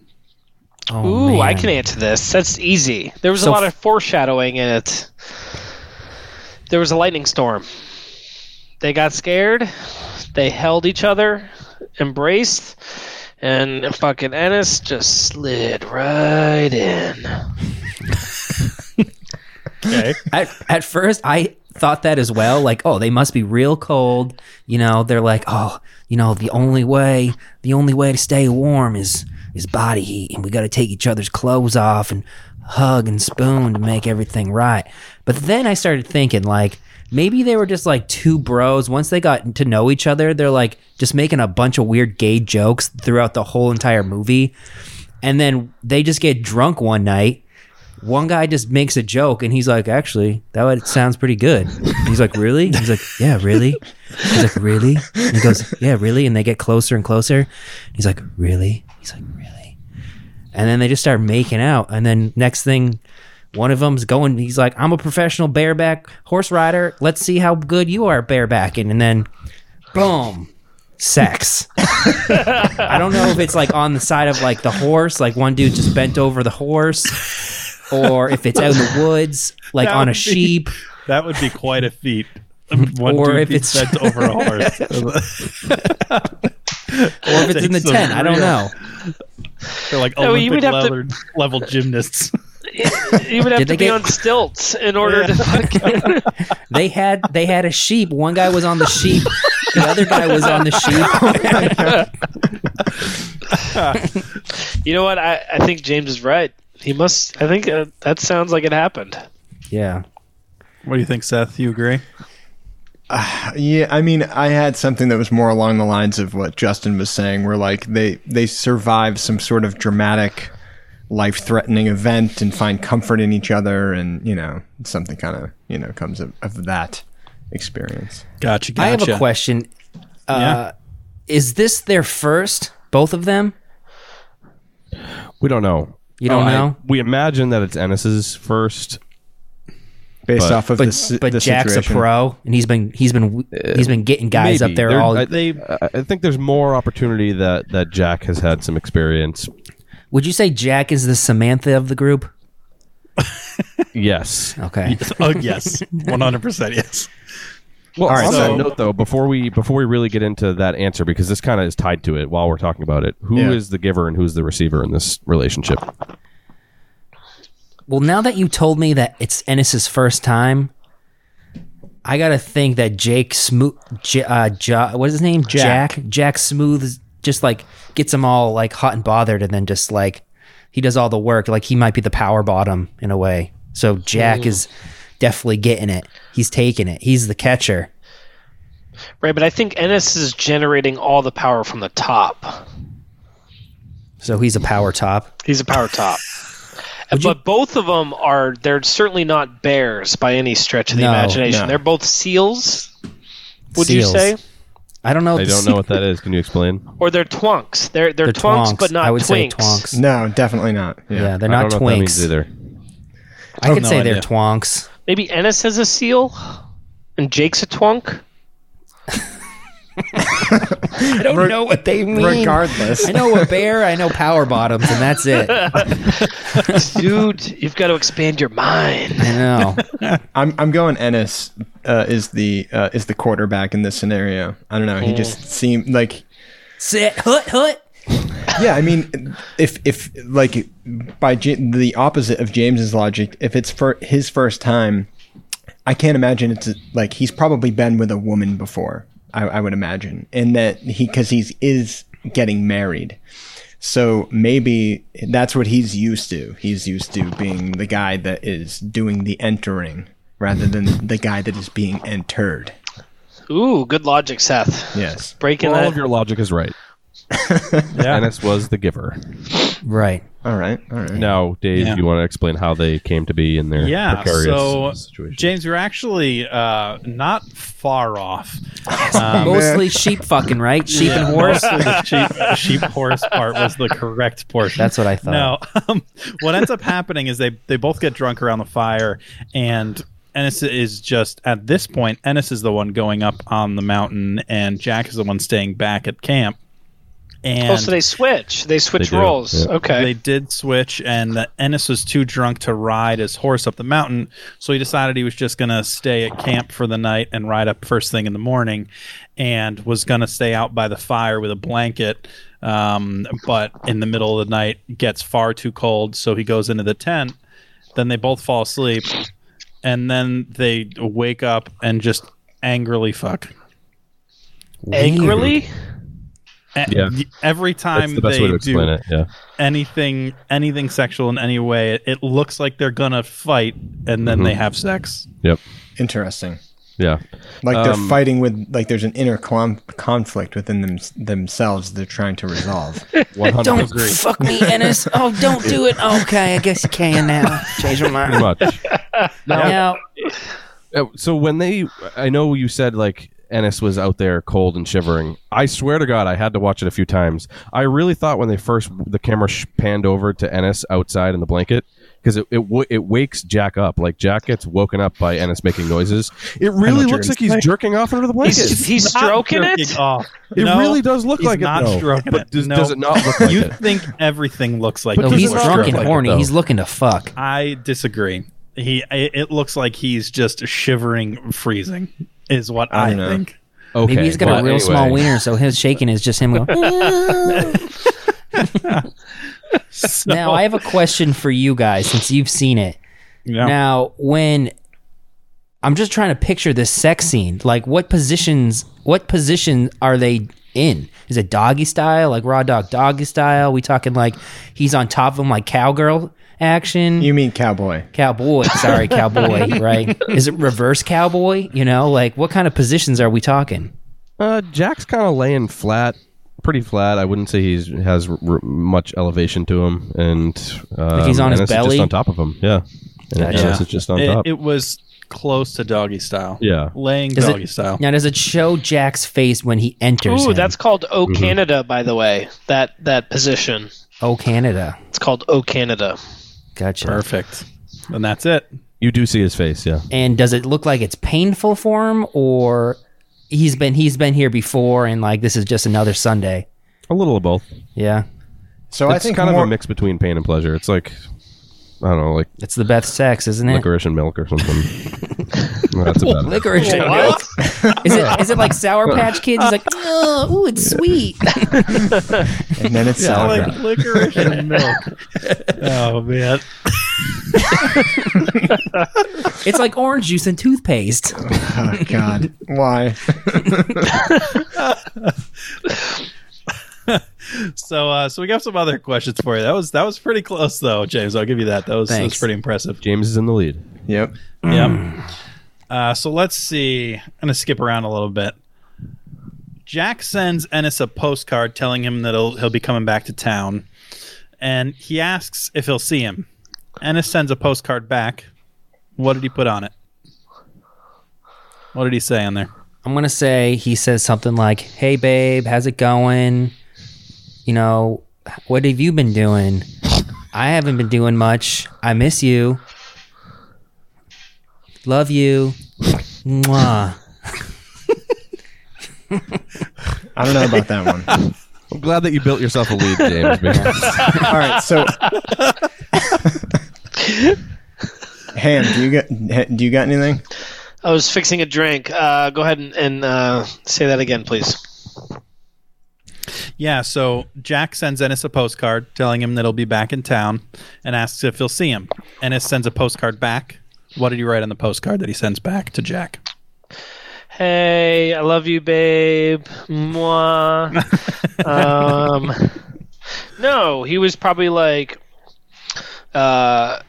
S1: Oh,
S2: Ooh, I can answer this. That's easy. There was
S1: So
S2: a lot of foreshadowing in it. There was a lightning storm. They got scared. They held each other, embraced, and fucking Ennis just slid right in.
S5: Okay.
S1: At, at first, I thought that as well. Like, oh, they must be real cold. You know, they're like, oh, you know, the only way, the only way to stay warm is is body heat, and we got to take each other's clothes off and hug and spoon to make everything right. But then I started thinking, like, maybe they were just like two bros. Once they got to know each other, they're like just making a bunch of weird gay jokes throughout the whole entire movie. And then they just get drunk one night one guy just makes a joke and he's like, actually, that sounds pretty good. And he's like, really? He's like, yeah, really? He's like, really? And he goes, yeah, really? And they get closer and closer. He's like, really? He's like, really? And then they just start making out. And then next thing, one of them's going, he's like, I'm a professional bareback horse rider. Let's see how good you are barebacking. And then, boom, sex. I don't know if it's like on the side of like the horse, like one dude just bent over the horse, or if it's out in the woods, like
S5: That
S1: on a
S5: would be-
S1: sheep.
S5: That would be quite a feat. One
S1: Or
S5: dude
S1: if it's-
S5: bent over a horse.
S1: Or if it's in the
S5: Takes some
S1: tent, I don't
S5: real-
S1: know.
S5: They're like
S2: No, you
S5: Olympic
S2: would have to-
S5: level, level gymnasts.
S2: You would have to
S1: they
S2: be
S1: get-
S2: on stilts in order to fucking.
S1: They had they had a sheep. One guy was on the sheep. The other guy was on the sheep.
S2: You know what? I, I think James is right. He must. I think uh, that sounds like it happened.
S1: Yeah.
S5: What do you think, Seth? You agree?
S3: Yeah, I mean, I had something that was more along the lines of what Justin was saying, where like they they survive some sort of dramatic, life-threatening event and find comfort in each other, and you know, something kind of you know comes of, of that experience.
S5: Gotcha. Gotcha.
S1: I have a question. Uh,
S5: Yeah.
S1: Is this their first? Both of them?
S4: We don't know.
S1: You don't
S4: Oh, I-
S1: know.
S4: we imagine that it's Ennis's first.
S3: Based
S4: But-
S3: off of
S1: But
S3: this,
S1: but
S3: the
S1: Jack's
S3: situation.
S1: a pro, and he's been he's been he's been getting guys
S4: Maybe.
S1: up there
S4: There-
S1: all.
S4: I,
S5: They-
S4: I- I think there's more opportunity that that Jack has had some experience.
S1: Would you say Jack is the Samantha of the group?
S4: Yes.
S1: Okay.
S5: oh yes, one hundred percent yes.
S4: Well,
S3: All right,
S4: on
S3: so-
S4: that note, though, before we before we really get into that answer, because this kind of is tied to it while we're talking about it, who is
S3: Yeah.
S4: the giver and who's the receiver in this relationship?
S1: Well, now that you told me that it's Ennis's first time, I gotta think that Jake Smooth, J- uh, ja, what is his name?
S5: Jack.
S1: Jack Smooth is just like gets them all like hot and bothered, and then just like he does all the work. Like he might be the power bottom in a way. So Jack is definitely getting it. He's taking it. He's the catcher.
S2: Right, but I think Ennis is generating all the power from the top.
S1: So he's a power top.
S2: He's a power top.
S1: Would you-
S2: but both of them are they're certainly not bears by any stretch of the
S1: No,
S2: imagination.
S3: no.
S2: They're both seals. Would you say?
S1: I don't know.
S4: I don't know what that is. Can you explain?
S2: Or they're twonks. They're they're,
S1: They're
S2: twonks, but not
S1: I would say
S2: twinks.
S1: twonks.
S3: No, definitely not. Yeah.
S1: Yeah, they're not
S4: I
S1: not
S4: don't know what that means
S1: twinks.
S4: either.
S1: I could
S5: no
S1: say they're
S5: idea.
S1: twonks.
S2: Maybe Ennis has a seal and Jake's a twonk.
S1: I don't
S3: Re-
S1: know what they mean.
S3: Regardless,
S1: I know a bear, I know power bottoms, and that's it.
S2: Dude, you've got to expand your mind.
S1: I know.
S3: I'm I'm going Ennis uh, is the uh, is the quarterback in this scenario. I don't know. He just seemed like
S1: Sit, hut, hut.
S3: yeah. I mean, if if like by J- the opposite of James's logic, if it's for his first time, I can't imagine it's like he's probably been with a woman before. I, I would imagine, and that he because he's is getting married. So maybe that's what he's used to. He's used to being the guy that is doing the entering rather than the guy that is being entered.
S2: Ooh, good logic, Seth.
S3: Yes.
S2: Breaking
S4: Well, all
S2: that.
S4: of your logic is right.
S5: Yeah.
S4: Ennis was the giver.
S1: Right.
S3: All right. All right.
S4: Now, Dave,
S5: Yeah.
S4: you want to explain how they came to be in their
S5: Yeah,
S4: precarious
S5: so
S4: situation?
S5: James, you're actually uh, not far off. Um,
S1: Mostly sheep fucking, right? Sheep and horse.
S5: The sheep, sheep horse part was the correct portion.
S1: That's what I thought.
S5: No, um, what ends up happening is they they both get drunk around the fire, and Ennis is just at this point. Ennis is the one going up on the mountain, and Jack is the one staying back at camp. And
S2: oh, so they switch. They switch
S4: They
S2: roles.
S4: yeah.
S2: Okay.
S5: they did switch, and uh, Ennis was too drunk to ride his horse up the mountain, so he decided he was just going to stay at camp for the night and ride up first thing in the morning, and was going to stay out by the fire with a blanket. Um, but in the middle of the night, gets far too cold, so he goes into the tent. Then they both fall asleep, and then they wake up and just angrily fuck.
S2: Angrily?
S5: A-
S4: Yeah.
S5: Every time
S4: the
S5: they
S4: way to explain
S5: do
S4: it. Yeah.
S5: anything anything sexual in any way, it, it looks like they're gonna fight and then
S4: Mm-hmm.
S5: they have sex.
S4: Yep.
S3: Interesting.
S4: Yeah.
S3: Like they're
S4: Um,
S3: fighting with like there's an inner com- conflict within them themselves they're trying to resolve.
S4: One hundred
S1: Don't fuck me, Ennis. Oh, don't do it. Okay, I guess you can now. Change your mind.
S4: much.
S1: Now,
S4: Uh, So when they, I know you said like Ennis was out there cold and shivering. I swear to God, I had to watch it a few times. I really thought when they first the camera sh- panned over to Ennis outside in the blanket, because it it, w- it wakes Jack up. Like Jack gets woken up by Ennis making noises. It really looks like he's jerking off under the blanket.
S2: He's, he's stroking it.
S5: off.
S4: it
S5: No,
S4: really does look
S5: he's
S4: like
S5: not
S4: it. though.
S5: stroking
S4: but
S5: it.
S4: Does,
S5: No.
S4: does it not look like
S5: you
S4: it?
S5: think everything looks like
S1: No,
S4: does
S1: he's drunk
S4: look
S1: and
S4: like it,
S1: horny.
S4: though?
S1: he's looking to fuck.
S5: I disagree. He it it looks like he's just shivering, freezing. Is what
S3: I
S5: I,
S3: know.
S5: think.
S4: Okay,
S1: Maybe he's got a real small wiener, so his shaking is just him going.
S5: So,
S1: now I have a question for you guys since you've seen it.
S5: yeah.
S1: Now, when I'm just trying to picture this sex scene, like what positions, what position are they in? Is it doggy style, like raw dog doggy style? We talking like he's on top of him, like cowgirl action?
S3: You mean cowboy?
S1: cowboy, sorry, cowboy, right? Is it reverse cowboy? You know, like what kind of positions are we talking?
S4: Uh, Jack's kind of laying flat, pretty flat. I wouldn't say he's has r- r- much elevation to him, and um,
S1: he's on his
S4: Ennis is
S1: belly?
S4: just on top of him. Yeah, and
S1: Gotcha.
S4: Ennis is just on
S5: it,
S4: top.
S5: it was close to doggy style.
S4: Yeah.
S5: laying
S1: Does it-
S5: doggy style.
S1: Now, does it show Jack's face when he enters?
S2: Ooh,
S1: him?
S2: that's called O Canada, by the way. That that position.
S1: oh Canada.
S2: It's called O Canada.
S1: Gotcha.
S5: Perfect. And that's it.
S4: you do see his face, yeah.
S1: And does it look like it's painful for him, or he's been he's been here before, and like this is just another Sunday?
S4: A little of both.
S1: Yeah,
S3: So I
S4: it's
S3: think
S4: kind
S3: more,
S4: of a mix between pain and pleasure. It's like I don't know, like
S1: it's the best sex, isn't it?
S4: licorice and milk or something. Well, that's about it.
S1: Licorice and milk. Is it is it like Sour Patch Kids? He's like, oh, ooh, it's sweet.
S3: and then it's
S5: like
S3: sauerkraut.
S5: licorice and milk. oh man.
S1: it's like orange juice and toothpaste.
S3: Oh God, why?
S5: So uh so we got some other questions for you. That was that was pretty close though, James. I'll give you that. That was, that was pretty impressive.
S4: James is in the lead.
S3: Yep.
S5: Yep. Uh, so let's see. I'm going to skip around a little bit. Jack sends Ennis a postcard telling him that he'll, he'll be coming back to town. And he asks if he'll see him. Ennis sends a postcard back. What did he put on it? What did he say on there?
S1: I'm gonna say he says something like, "Hey babe, how's it going? You know, what have you been doing? I haven't been doing much. I miss you. Love you. Mwah."
S3: I don't know about that one.
S4: I'm glad that you built yourself a lead, James.
S3: All right, so Ham, do you get do you got anything?
S2: I was fixing a drink. Uh, go ahead and, and uh, say that again, please.
S5: Yeah, so Jack sends Ennis a postcard telling him that he'll be back in town and asks if he'll see him. Ennis sends a postcard back. What did he write on the postcard that he sends back to Jack?
S2: Hey, I love you, babe. Mwah. um, no, he was probably like, uh,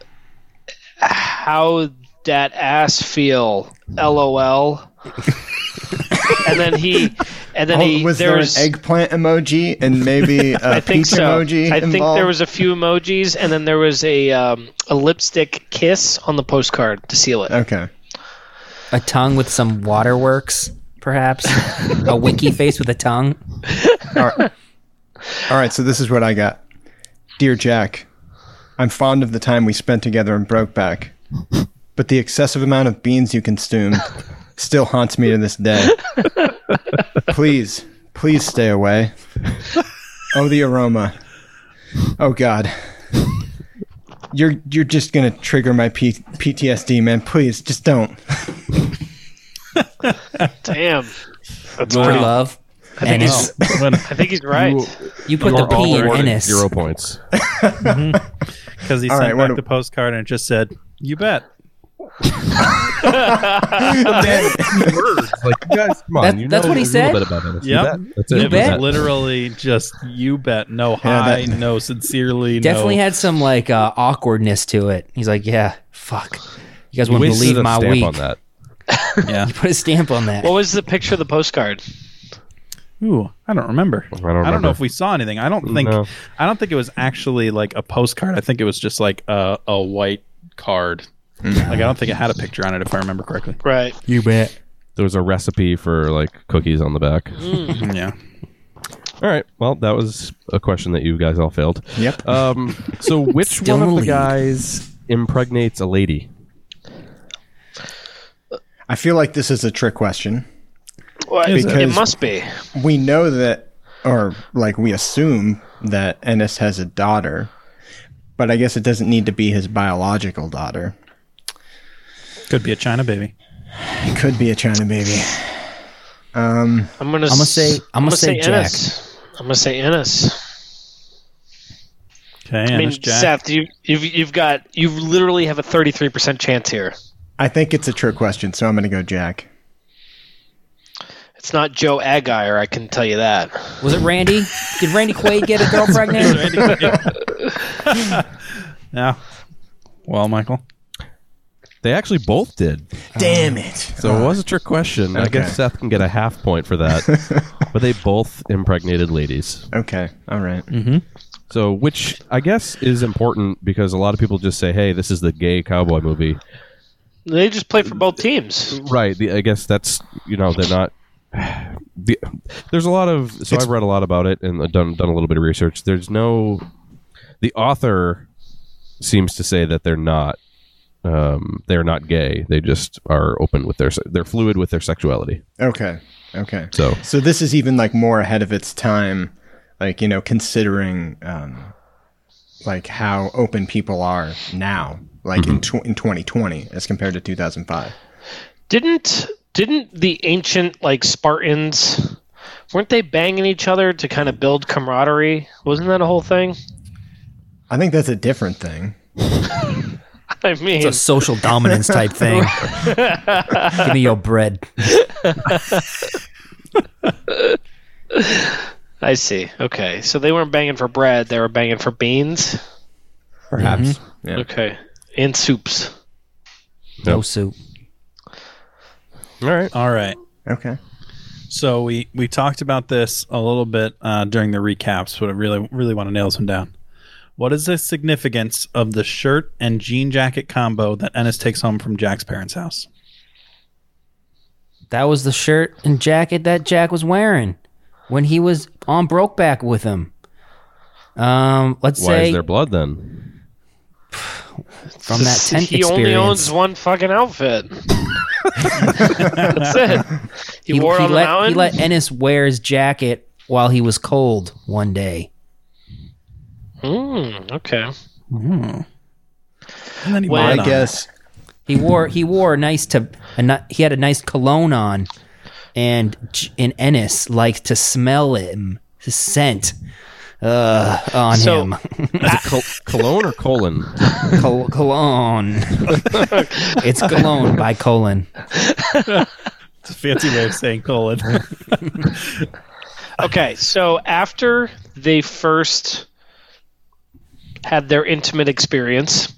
S2: how that ass feel? LOL. and then he, and then
S3: Oh,
S2: he,
S3: was
S2: there
S3: there
S2: was,
S3: an eggplant emoji and maybe a
S2: I think
S3: peach
S2: so.
S3: emoji
S2: I think there was a few emojis, and then there was a um, a lipstick kiss on the postcard to seal it.
S3: Okay.
S1: A tongue with some waterworks, perhaps. a winky face with a tongue.
S3: All right. All right, so this is what I got. Dear Jack, I'm fond of the time we spent together in Brokeback, but the excessive amount of beans you consumed still haunts me to this day. Please, please stay away. Oh, the aroma. Oh God. You're you're just gonna trigger my P- PTSD, man. Please, just don't.
S2: Damn, that's
S1: For
S2: pretty.
S1: love. And it's,
S5: When-
S2: I think he's right.
S1: you put the
S4: You're
S1: P in
S4: awarded
S1: Ennis.
S4: Zero points. Mm-hmm.
S5: Because he
S3: All
S5: sent
S3: right,
S5: back
S3: do-
S5: the postcard and it just said, "You bet."
S4: Like guys, come on.
S1: That-
S4: you
S1: that's
S4: know
S1: what he
S4: a
S1: said?
S4: little bit about Ennis.
S5: Yep.
S4: You bet. That's it.
S5: It
S1: bet?
S5: was literally just "You bet." No
S3: Yeah,
S5: hi,
S3: that-
S5: no sincerely,
S1: Definitely
S5: no.
S1: had some like uh, awkwardness to it. He's like, yeah, fuck. You guys
S4: You
S1: wouldn't
S4: wasted
S1: believe my
S4: stamp
S1: week.
S4: on that.
S5: yeah.
S1: Put a stamp on that.
S2: What was the picture of the postcard?
S5: Ooh, I don't remember.
S4: I don't
S5: I don't know
S4: remember.
S5: if we saw anything. I don't think.
S4: No.
S5: I don't think it was actually like a postcard. I think it was just like a, a white card. Like I don't think it had a picture on it, if I remember correctly.
S2: Right.
S1: You bet.
S4: There was a recipe for like cookies on the back.
S5: Yeah.
S4: All right. Well, that was a question that you guys all failed.
S3: Yep.
S4: Um, so which
S1: Still
S4: one
S1: in
S4: of
S1: the
S4: the
S1: lead.
S4: guys impregnates a lady?
S3: I feel like this is a trick question.
S2: Well, it,
S3: Because-
S2: it must be.
S3: We know that, or like we assume that Ennis has a daughter, but I guess it doesn't need to be his biological daughter.
S5: Could be a China baby.
S3: It could be a China baby. Um,
S2: I'm gonna.
S1: I'ma say- I'ma say Jack.
S2: Ennis. I'm gonna say Ennis.
S5: Okay,
S2: I mean,
S5: Jack.
S2: Seth, you, you've you've got you literally have a 33 percent chance here.
S3: I think it's a trick question, so I'm going to go Jack.
S2: It's not Joe Aguirre, I can tell you that.
S1: Was it Randy? Did Randy Quaid get a girl pregnant?
S5: yeah. Well, Michael.
S4: They actually both did.
S3: Damn it.
S4: So it was a trick question. I
S3: Okay.
S4: guess Seth can get a half point for that. but they both impregnated ladies.
S3: Okay. All right. Mm-hmm.
S4: So, which I guess is important because a lot of people just say, "Hey, this is the gay cowboy movie."
S2: They just play for both teams.
S4: Right. The, I guess that's you know they're not. The, there's a lot of so I've read a lot about it and done done a little bit of research. There's no. The author seems to say that they're not. Um, they're not gay. They just are open with their. They're fluid with their sexuality.
S3: Okay. Okay.
S4: So
S3: So this is even like more ahead of its time, like you know, considering um, like how open people are now, like in tw- in 2020 as compared to 2005.
S2: Didn't didn't the ancient like Spartans weren't they banging each other to kind of build camaraderie? Wasn't that a whole thing?
S3: I think that's a different thing.
S2: I mean,
S1: It's a social dominance type thing. Give me your bread.
S2: I see. Okay, so they weren't banging for bread; they were banging for beans.
S3: Perhaps. Yeah.
S2: Okay, and soups.
S1: No soup.
S4: all right.
S5: All right.
S3: Okay.
S5: So we we talked about this a little bit uh, during the recaps, but I really really want to nail this one down. What is the significance of the shirt and jean jacket combo that Ennis takes home from Jack's parents' house?
S1: That was the shirt and jacket that Jack was wearing when he was on Brokeback with him. Um, let's
S4: Why
S1: say
S4: is there blood then?
S1: from that tent
S2: he
S1: experience.
S2: only owns one fucking outfit. That's it. He,
S1: he,
S2: wore
S1: he
S2: on the mountain.
S1: he let Ennis wear his jacket while he was cold one day.
S2: Hmm, okay.
S5: And
S2: Well,
S3: I guess
S1: He wore he wore a nice to a, ni- he had a nice cologne on, and J- and Ennis liked to smell him, his scent, uh, on
S2: So-
S1: him.
S4: Is it col- cologne or colon?
S1: Col- cologne. it's cologne by colon.
S5: It's a fancy way of saying colon.
S2: Okay, so after they first had their intimate experience,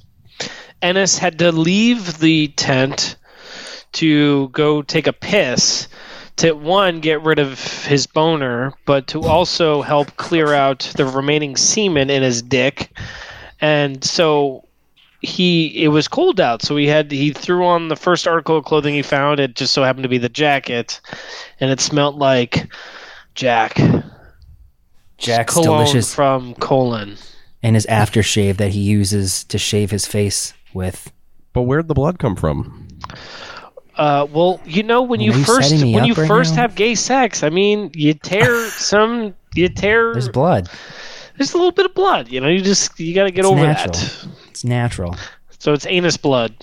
S2: Ennis had to leave the tent to go take a piss to one get rid of his boner, but to also help clear out the remaining semen in his dick. And so he it was cold out, so he had he threw on the first article of clothing he found. It just so happened to be the jacket, and it smelled like Jack
S1: Jack's
S2: cologne
S1: delicious
S2: from colon.
S1: And his aftershave that he uses to shave his face with.
S4: But where'd the blood come from?
S2: Uh, well, you know when you
S1: you
S2: first when you
S1: right
S2: first
S1: now?
S2: have gay sex, I mean, you tear some, you tear.
S1: There's blood.
S2: There's, a little bit of blood. You know, you just you got to get
S1: It's
S2: over
S1: natural.
S2: that.
S1: It's natural.
S2: So it's anus blood.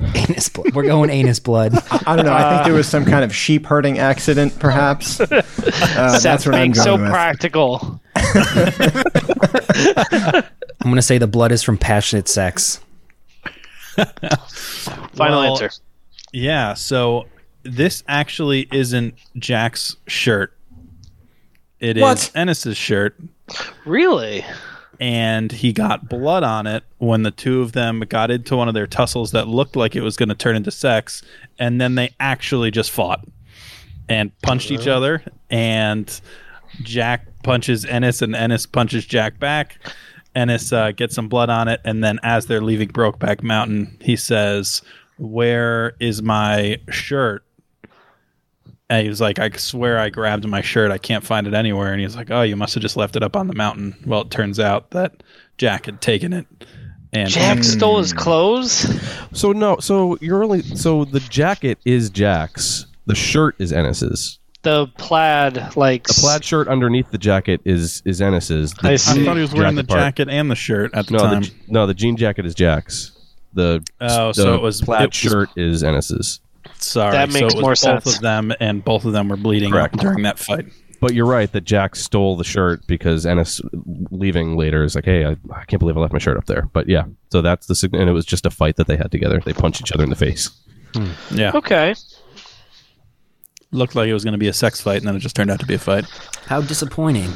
S1: Anus blood. We're going anus blood.
S3: I don't know. I think there was some kind of sheep herding accident, perhaps. Uh, that's
S2: Seth
S3: what I'm
S2: being
S3: going
S2: so
S3: with.
S2: practical.
S1: I'm gonna say the blood is from passionate sex.
S2: Final
S5: Well,
S2: answer.
S5: yeah, so this actually isn't Jack's shirt. It is
S3: What?
S5: Ennis's shirt.
S2: Really?
S5: And he got blood on it when the two of them got into one of their tussles that looked like it was going to turn into sex and then they actually just fought and punched each other and jack punches ennis and ennis punches jack back. Ennis uh, gets some blood on it and then as they're leaving brokeback mountain he says where is my shirt and he was like, I swear I grabbed my shirt. I can't find it anywhere. And he was like, Oh, you must have just left it up on the mountain. Well, it turns out that Jack had taken it And
S2: Jack hmm. stole his clothes.
S4: So no, so you're only so the jacket is Jack's. The shirt is Ennis's.
S2: The plaid, like
S4: The plaid shirt underneath the jacket is is Ennis's. The
S2: I
S5: I thought he was wearing the
S4: part-
S5: jacket and the shirt at the
S4: No,
S5: time.
S4: the, no, the jean jacket is Jack's. The
S5: Oh,
S4: the
S5: so it was-
S4: plaid
S5: it was-
S4: shirt is Ennis's.
S5: Sorry,
S2: That
S5: so
S2: makes
S5: it was
S2: more
S5: both
S2: sense.
S5: of them, and both of them were bleeding
S4: Correct.
S5: during that fight.
S4: But you're right that Jack stole the shirt because Ennis leaving later is like, hey, I, I can't believe I left my shirt up there. But yeah, so that's the sig- and it was just a fight that they had together. They punched each other in the face.
S5: Yeah,
S2: okay.
S5: looked like it was going to be a sex fight, and then it just turned out to be a fight.
S1: How disappointing.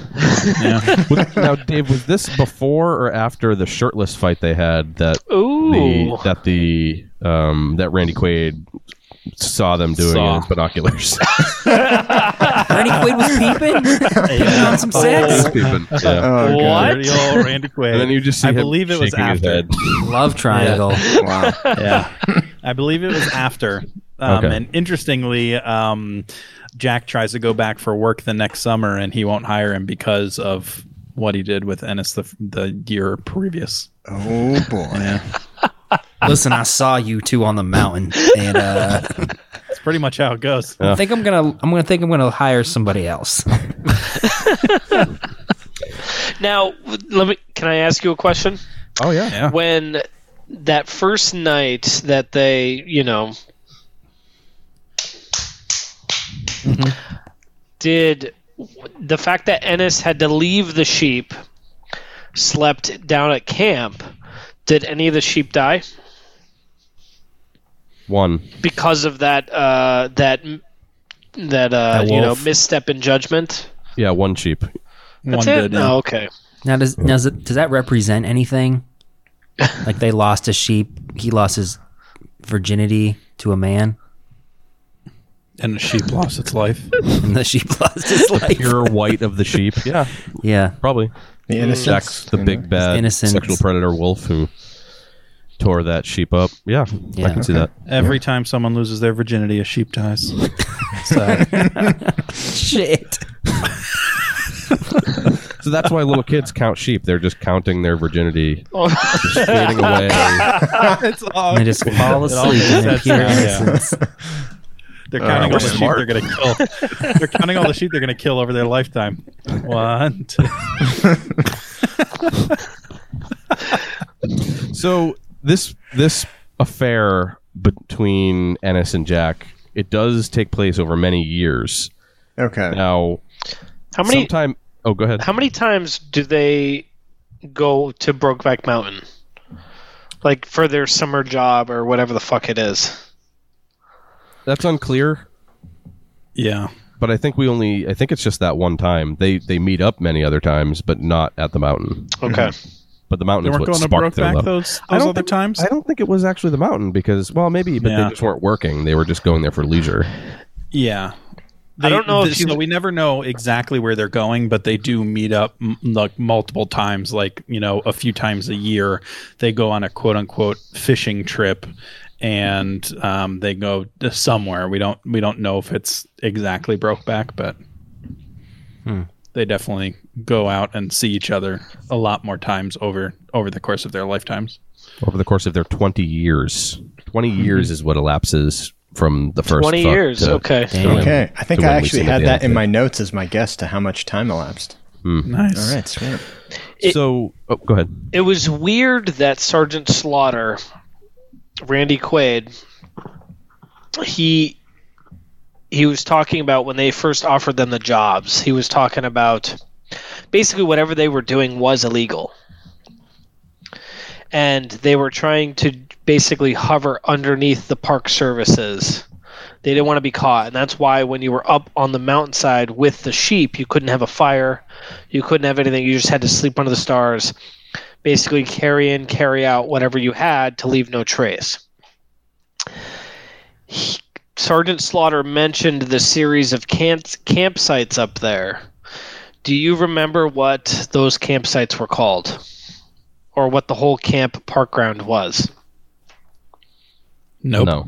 S5: Yeah,
S4: now, Dave, was this before or after the shirtless fight they had that
S2: Ooh.
S4: the that the um that Randy Quaid saw them doing
S5: Saw.
S4: in his binoculars?
S1: Randy Quaid was peeping? Putting on some sex?
S4: Peeping. yeah.
S3: Oh,
S2: What?
S5: Randy Quaid.
S4: And then you just see
S5: I
S4: him
S5: believe it was after.
S1: Love triangle.
S3: Wow.
S5: yeah, I believe it was after. Um,
S4: Okay.
S5: And interestingly, um, Jack tries to go back for work the next summer, and he won't hire him because of what he did with Ennis the, the year previous.
S3: Oh boy.
S5: Yeah,
S1: Listen, I saw you two on the mountain, and uh,
S5: that's pretty much how it goes.
S1: I think I'm gonna. I'm gonna think I'm gonna hire somebody else.
S2: Now, let me. Can I ask you a question?
S4: Oh yeah.
S5: Yeah.
S2: When that first night that they, you know, did the fact that Ennis had to leave the sheep, slept down at camp, did any of the sheep die
S4: One.
S2: because of that? Uh, that that uh,
S1: That
S2: you know misstep in judgment.
S4: Yeah, one sheep.
S2: That's
S5: One
S2: it.
S5: did. yeah.
S2: Oh, okay.
S1: Now, does now, does, it, does that represent anything? Like they lost a sheep, he lost his virginity to a man,
S5: And the sheep lost its life.
S1: and the sheep lost his life.
S4: Pure white of the sheep. Yeah,
S1: Yeah,
S4: probably.
S3: The innocence.
S4: Jack's the big bad
S1: innocence.
S4: sexual predator wolf who tore that sheep up. Yeah,
S1: Yeah.
S4: I can see that.
S5: Every time someone loses their virginity, a sheep dies. Sad.
S1: shit.
S4: So that's why little kids count sheep. They're just counting their virginity,
S2: Oh.
S4: just fading away.
S5: it's all,
S1: And they just fall
S5: It all
S1: asleep in their
S5: makes
S1: pure
S5: sense now, yeah.
S1: innocence.
S5: They're counting all
S4: we're
S5: the sheep they're going to kill. they're counting all the sheep they're going to kill over their lifetime. One, two.
S4: So this this affair between Ennis and Jack, it does take place over many years.
S3: Okay.
S4: Now,
S2: How many?
S4: sometime. Oh, go ahead.
S2: How many times do they go to Brokeback Mountain? Like for their summer job or whatever the fuck it is.
S4: That's unclear.
S5: Yeah.
S4: But I think we only. I think it's just that one time. They they meet up many other times, but not at the mountain.
S2: Okay. Mm-hmm.
S4: But the mountain
S5: They
S4: is
S5: weren't
S4: what
S5: going to
S4: sparked their
S5: Brokeback
S4: love.
S5: those,
S4: I don't
S5: other
S4: think-
S5: times?
S4: I don't think it was actually the mountain because, well, maybe, but
S5: Yeah.
S4: they just weren't working. They were just going there for leisure.
S5: Yeah.
S2: I don't know if
S5: so
S2: you-
S5: we never know exactly where they're going, but they do meet up m- like multiple times, like you know, a few times a year. They go on a quote unquote fishing trip, and um, they go somewhere. We don't we don't know if it's exactly Brokeback, but they definitely go out and see each other a lot more times over over the course of their lifetimes.
S4: over the course of their 20 years. 20 mm-hmm. years is what elapses from the first
S2: 20 years.
S4: to-
S2: Okay.
S1: Damn.
S3: Okay. I think I actually had that in my notes as my guess to how much time elapsed. Hmm.
S5: Nice.
S3: All right. Sweet.
S2: It-
S4: so, oh, go ahead.
S2: It was weird that Sergeant Slaughter, Randy Quaid, he he was talking about when they first offered them the jobs. He was talking about basically whatever they were doing was illegal. And they were trying to basically hover underneath the park services. They didn't want to be caught, and that's why when you were up on the mountainside with the sheep, you couldn't have a fire, you couldn't have anything. You just had to sleep under the stars basically carry in, carry out whatever you had to leave no trace. Sergeant Slaughter mentioned the series of camp- campsites up there. Do you remember what those campsites were called? Or what the whole camp park ground was?
S5: Nope.
S4: No.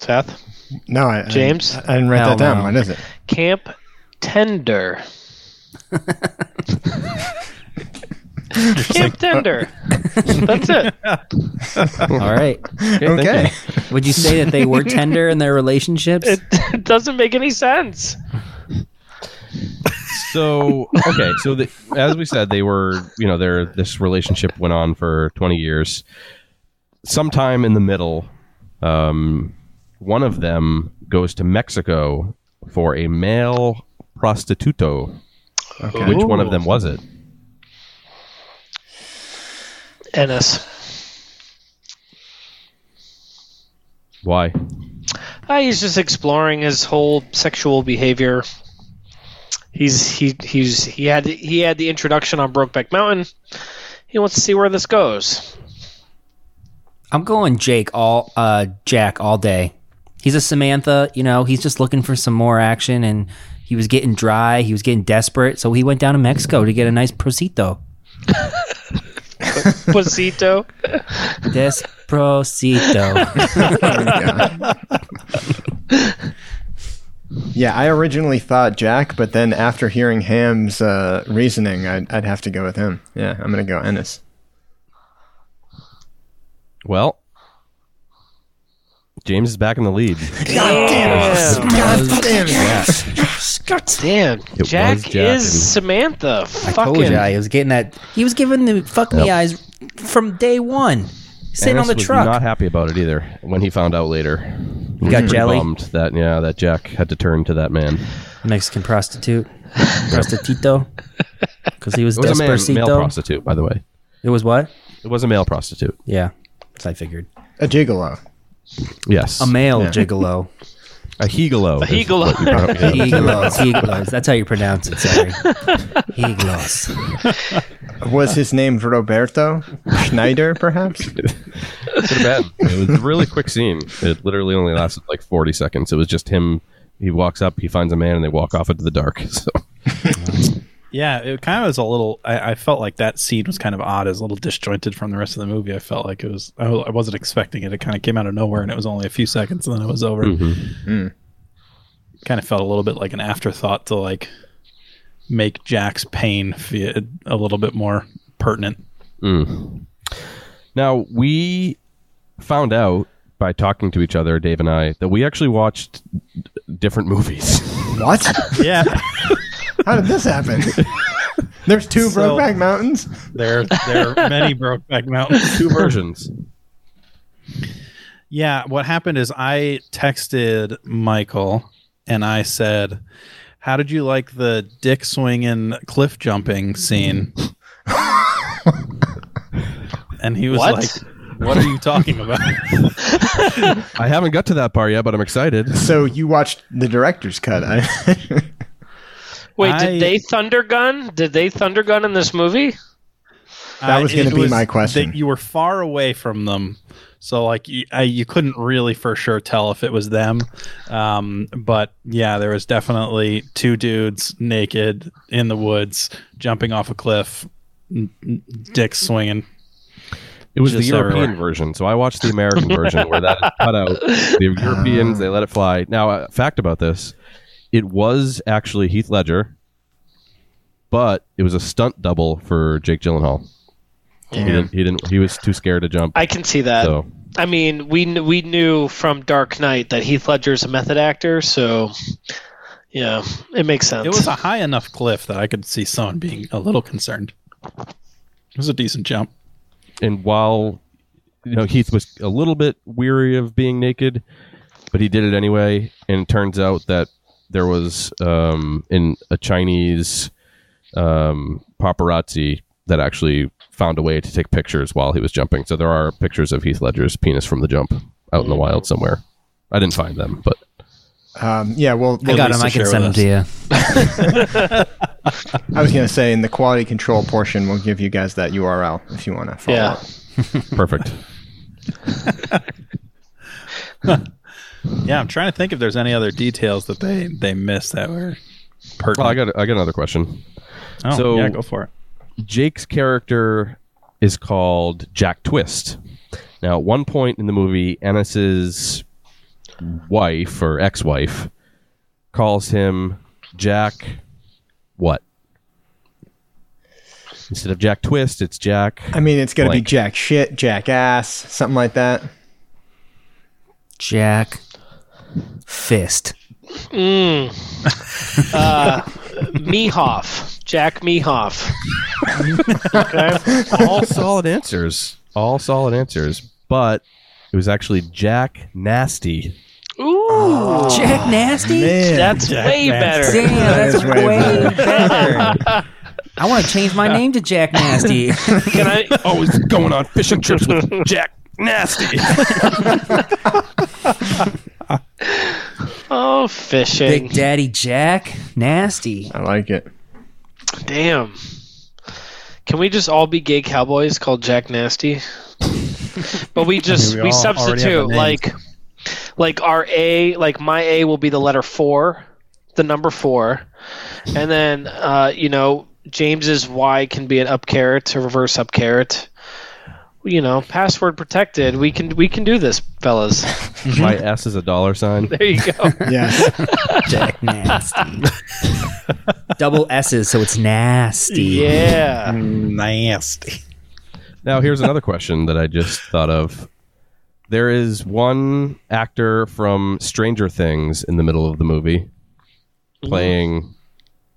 S2: Seth?
S3: No, I, I-
S2: James?
S3: I, didn't write
S1: Hell
S3: that down.
S1: no.
S3: What is it?
S2: Camp Tender. Camp Tender. That's it.
S1: All right.
S3: Okay.
S1: Would you say that they were tender in their relationships?
S2: It, it doesn't make any sense.
S4: So okay, so the, as we said, they were you know their this relationship went on for twenty years. Sometime in the middle, um, one of them goes to Mexico for a male prostituto. Which one of them was it?
S2: Ennis.
S4: Why?
S2: Uh, he's just exploring his whole sexual behavior. He's he he's he had he had the introduction on Brokeback Mountain. He wants to see where this goes.
S1: I'm going Jake all uh Jack all day. He's a Samantha, you know, he's just looking for some more action and he was getting dry, he was getting desperate, so he went down to Mexico to get a nice prosito.
S2: Posito.
S1: Desprosito.
S3: Yeah, I originally thought Jack, but then after hearing Ham's uh, reasoning, I'd, I'd have to go with him. Yeah, I'm going to go Ennis.
S4: Well, James is back in the lead.
S2: Damn. It!
S3: God damn it.
S2: Damn.
S4: It was
S2: Jack
S4: Jack
S2: is
S4: and-
S2: Samantha.
S1: I
S2: Fucking.
S1: told you, he was getting that. He was giving the fuck me eyes from day one. Sitting on
S4: Ennis
S1: the
S4: was
S1: truck.
S4: not happy about it either when he found out later. He
S1: got
S4: was pretty
S1: jelly?
S4: bummed that yeah that Jack had to turn to that man.
S1: Mexican prostitute, prostituto, because he was
S4: It was a man, male
S1: despercito.
S4: prostitute, by the way.
S1: it was what?
S4: It was a male prostitute.
S1: Yeah, as I figured.
S3: A gigolo.
S4: Yes,
S1: A male
S3: Yeah.
S1: gigolo.
S4: a hegalo. is
S2: hegalo.
S4: what you pronounce it.
S1: Gigolos, gigolos. That's how you pronounce it. Sorry, gigolos.
S3: Was his name Roberto Schneider, perhaps?
S4: Could have been. It was a really quick scene. It literally only lasted like 40 seconds. It was just him. He walks up, he finds a man, and they walk off into the dark. So
S5: Yeah, it kind of was a little. I, I felt like that scene was kind of odd, as a little disjointed from the rest of the movie. I felt like it was. I, I wasn't expecting it. It kind of came out of nowhere, and it was only a few seconds, and then it was over.
S4: Mm-hmm.
S5: Kind of felt a little bit like an afterthought to like make Jack's pain feel a little bit more pertinent.
S4: now we found out by talking to each other, Dave and I, that we actually watched different movies.
S3: What?
S5: Yeah,
S3: How did this happen? There's two
S5: So-
S3: Brokeback Mountains?
S5: there there are many Brokeback Mountains.
S4: Two versions.
S5: Yeah, what happened is I texted Michael and I said, "How did you like the dick swinging cliff jumping scene?" and he was
S2: What?
S5: like, "What are you talking about?"
S4: I haven't got to that part yet, but I'm excited.
S3: So you watched the director's cut. I,
S2: Wait,
S5: I-
S2: did they thunder gun? Did they thunder gun in this movie?
S3: That was gonna be my question.
S5: you were far away from them, so like you, I, you couldn't really for sure tell if it was them. Um, but yeah, there was definitely two dudes naked in the woods, jumping off a cliff, n- n- dicks swinging.
S4: It was the European
S5: everywhere.
S4: version, so I watched the American version where that is cut out. The Europeans they let it fly. Now, a fact about this: it was actually Heath Ledger, but it was a stunt double for Jake Gyllenhaal. He didn't. He didn't. He was too scared to jump.
S2: I can see that.
S4: so
S2: I mean, we we knew from Dark Knight that Heath Ledger's a method actor, so yeah, it makes sense.
S5: It was a high enough cliff that I could see someone being a little concerned. It was a decent jump.
S4: and while you know Heath was a little bit weary of being naked, but he did it anyway. And it turns out that there was um, in a Chinese um, paparazzi that actually found a way to take pictures while he was jumping. So there are pictures of Heath Ledger's penis from the jump out in the wild somewhere. I didn't find them, but
S3: um, yeah, well,
S1: I got
S5: Lisa
S1: him. I can send
S5: them
S1: to you.
S3: I was going to say in the quality control portion, we'll give you guys that URL if you want to follow
S2: yeah.
S3: up.
S4: perfect.
S5: Yeah, I'm trying to think if there's any other details that they they missed that were pertinent.
S4: well, I got I got another question.
S5: oh,
S4: so-
S5: yeah, go for it.
S4: Jake's character is called Jack Twist. Now, at one point in the movie, Ennis's wife or ex-wife calls him Jack. What? Instead of Jack Twist, it's Jack.
S3: I mean, it's going to be Jack shit, Jack ass, something like that.
S1: Jack Fist. Mm.
S2: Uh, Mehoff. Jack Mehoff. okay.
S4: All solid answers. All solid answers. But it was actually Jack Nasty.
S2: Ooh. Oh.
S1: Jack Nasty?
S3: Man,
S2: That's way better.
S1: Damn, that's
S3: is way
S1: way better. I want to change my name to Jack Nasty.
S2: Can I?
S4: Oh, always going on fishing trips with Jack Nasty.
S2: Oh, fishing.
S1: Big Daddy Jack Nasty.
S3: I like it.
S2: Damn. Can we just all be gay cowboys called Jack Nasty? but we just
S5: we
S2: we,
S5: all already have
S2: substitute like like our A like my A will be the letter four, the number four, and then uh, you know James's Y can be an up caret, a reverse up caret. You know, password protected. We can we can do this, fellas.
S4: My S is a dollar sign.
S2: There you go.
S3: Yes.
S1: Jack Nasty. Double S's, so it's nasty.
S2: yeah.
S5: Nasty.
S4: Now, here's another question that I just thought of. There is one actor from Stranger Things in the middle of the movie playing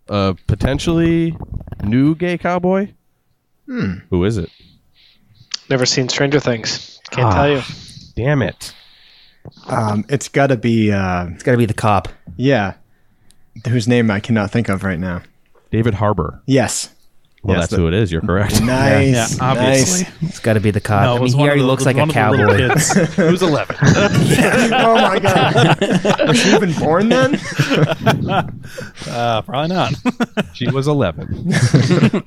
S4: a potentially new gay cowboy. Hmm. Who is it?
S2: Never seen Stranger Things. Can't
S1: Ah.
S2: tell you.
S4: Damn it.
S3: um, it's got to be, uh,
S1: It's got to be the cop.
S3: yeah, whose name I cannot think of right now.
S4: David Harbour.
S3: Yes.
S4: Well,
S3: Yes,
S4: that's
S3: the-
S4: who it is. You're correct.
S3: Nice.
S5: Yeah, obviously.
S3: nice.
S1: It's got to be the cop.
S5: No, it
S1: I mean, he already
S5: the-
S1: looks like a
S5: one of the little
S1: cowboy.
S5: kids.
S4: Who's 11?
S3: oh my god. Was she even born then?
S5: Uh, probably not.
S4: she was 11.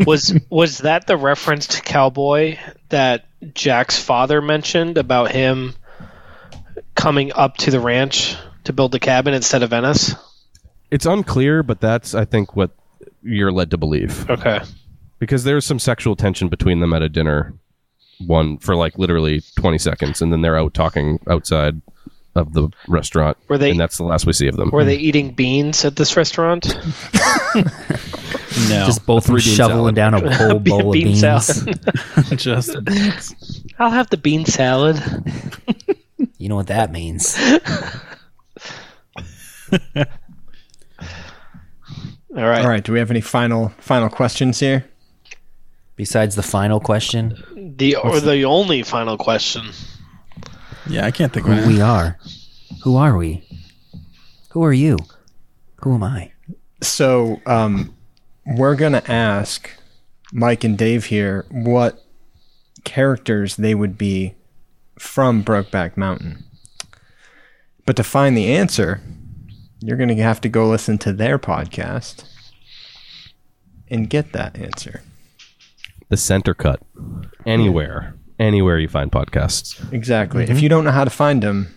S2: was was that the reference to cowboy that Jack's father mentioned about him coming up to the ranch to build the cabin instead of Ennis?
S4: It's unclear, but that's, I think, what you're led to believe.
S2: Okay.
S4: Because there's some sexual tension between them at a dinner, one for like literally 20 seconds, and then they're out talking outside of the restaurant.
S2: Were they-
S4: And that's the last we see of them.
S2: Were they eating beans at this restaurant?
S5: no,
S1: Just both
S4: three
S1: shoveling
S4: salad.
S1: down a whole
S2: Be-
S1: bowl of
S2: bean
S1: beans.
S2: salad.
S5: just
S2: I'll have the bean salad.
S1: You know what that means.
S2: All right.
S3: All right. Do we have any final final questions here?
S1: Besides the final question,
S2: The or the only final question.
S5: yeah. I can't think of
S1: who we are. Who are we? Who are you? Who am I?
S3: So, um, we're gonna ask Mike and Dave here what characters they would be from Brokeback Mountain. But to find the answer, you're gonna have to go listen to their podcast and get that answer.
S4: The center cut. Anywhere. Anywhere you find podcasts.
S3: Exactly. If you don't know how to find them,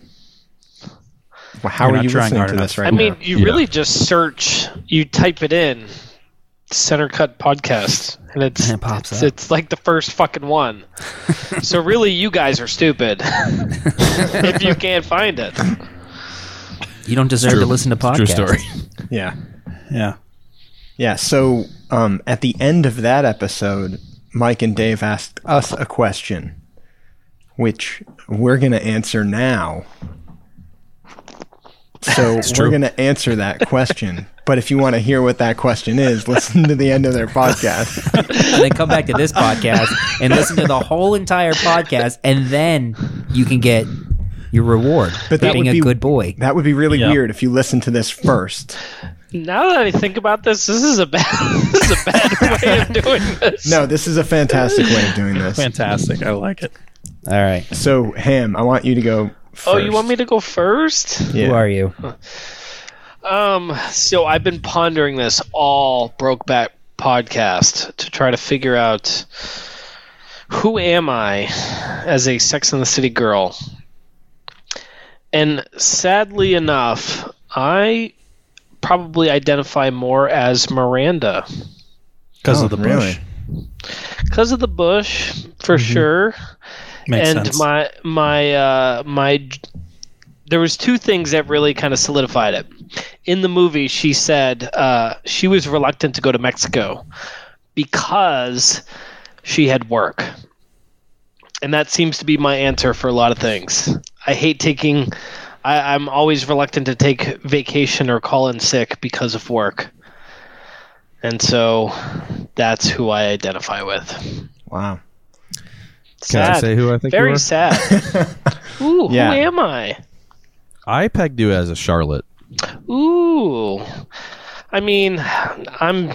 S3: well, how
S5: You're
S3: are
S5: not
S3: you
S5: trying
S3: listening
S5: hard
S3: to
S5: enough.
S3: this right
S2: I mean, you
S4: Yeah.
S2: really just search, you type it in, center cut podcast, and it's
S1: And it pops
S2: it's,
S1: up.
S2: it's like the first fucking one. so really, you guys are stupid if you can't find it.
S1: You don't deserve
S4: True.
S1: to listen to podcasts.
S4: True story.
S3: Yeah.
S5: Yeah.
S3: Yeah, so um, at the end of that episode, Mike and Dave asked us a question, which we're going to answer now. So we're going to answer that question. But if you want to hear what that question is, listen to the end of their podcast.
S1: and then come back to this podcast and listen to the whole entire podcast, and then you can get your reward
S3: But
S1: for
S3: that
S1: being
S3: would
S1: a
S3: be-
S1: good boy.
S3: That would be really
S5: Yeah.
S3: weird if you listen to this first.
S2: Now that I think about this, this is a bad, this is a bad way of doing this.
S3: No, this is a fantastic way of doing this.
S5: Fantastic. I like it.
S1: All right,
S3: So, Ham, I want you to go first.
S2: Oh, you want me to go first?
S3: Yeah.
S1: who are you?
S2: Um, so I've been pondering this all Brokeback podcast to try to figure out who am I as a Sex and the City girl. And sadly enough, I probably identify more as Miranda
S5: Because
S3: Oh,
S5: of the bush.
S3: really?
S2: because of the bush for sure.
S5: Makes
S2: and
S5: sense.
S2: my my uh my there was two things that really kind of solidified it in the movie she said uh she was reluctant to go to mexico because she had work. And that seems to be my answer for a lot of things. I hate taking, I, I'm always reluctant to take vacation or call in sick because of work. And so that's who I identify with.
S3: Wow.
S4: Can I say who I think you
S2: Very
S4: are?
S2: sad. Ooh,
S3: Yeah.
S2: who am I?
S4: I pegged you as a Charlotte.
S2: Ooh, I mean, I'm,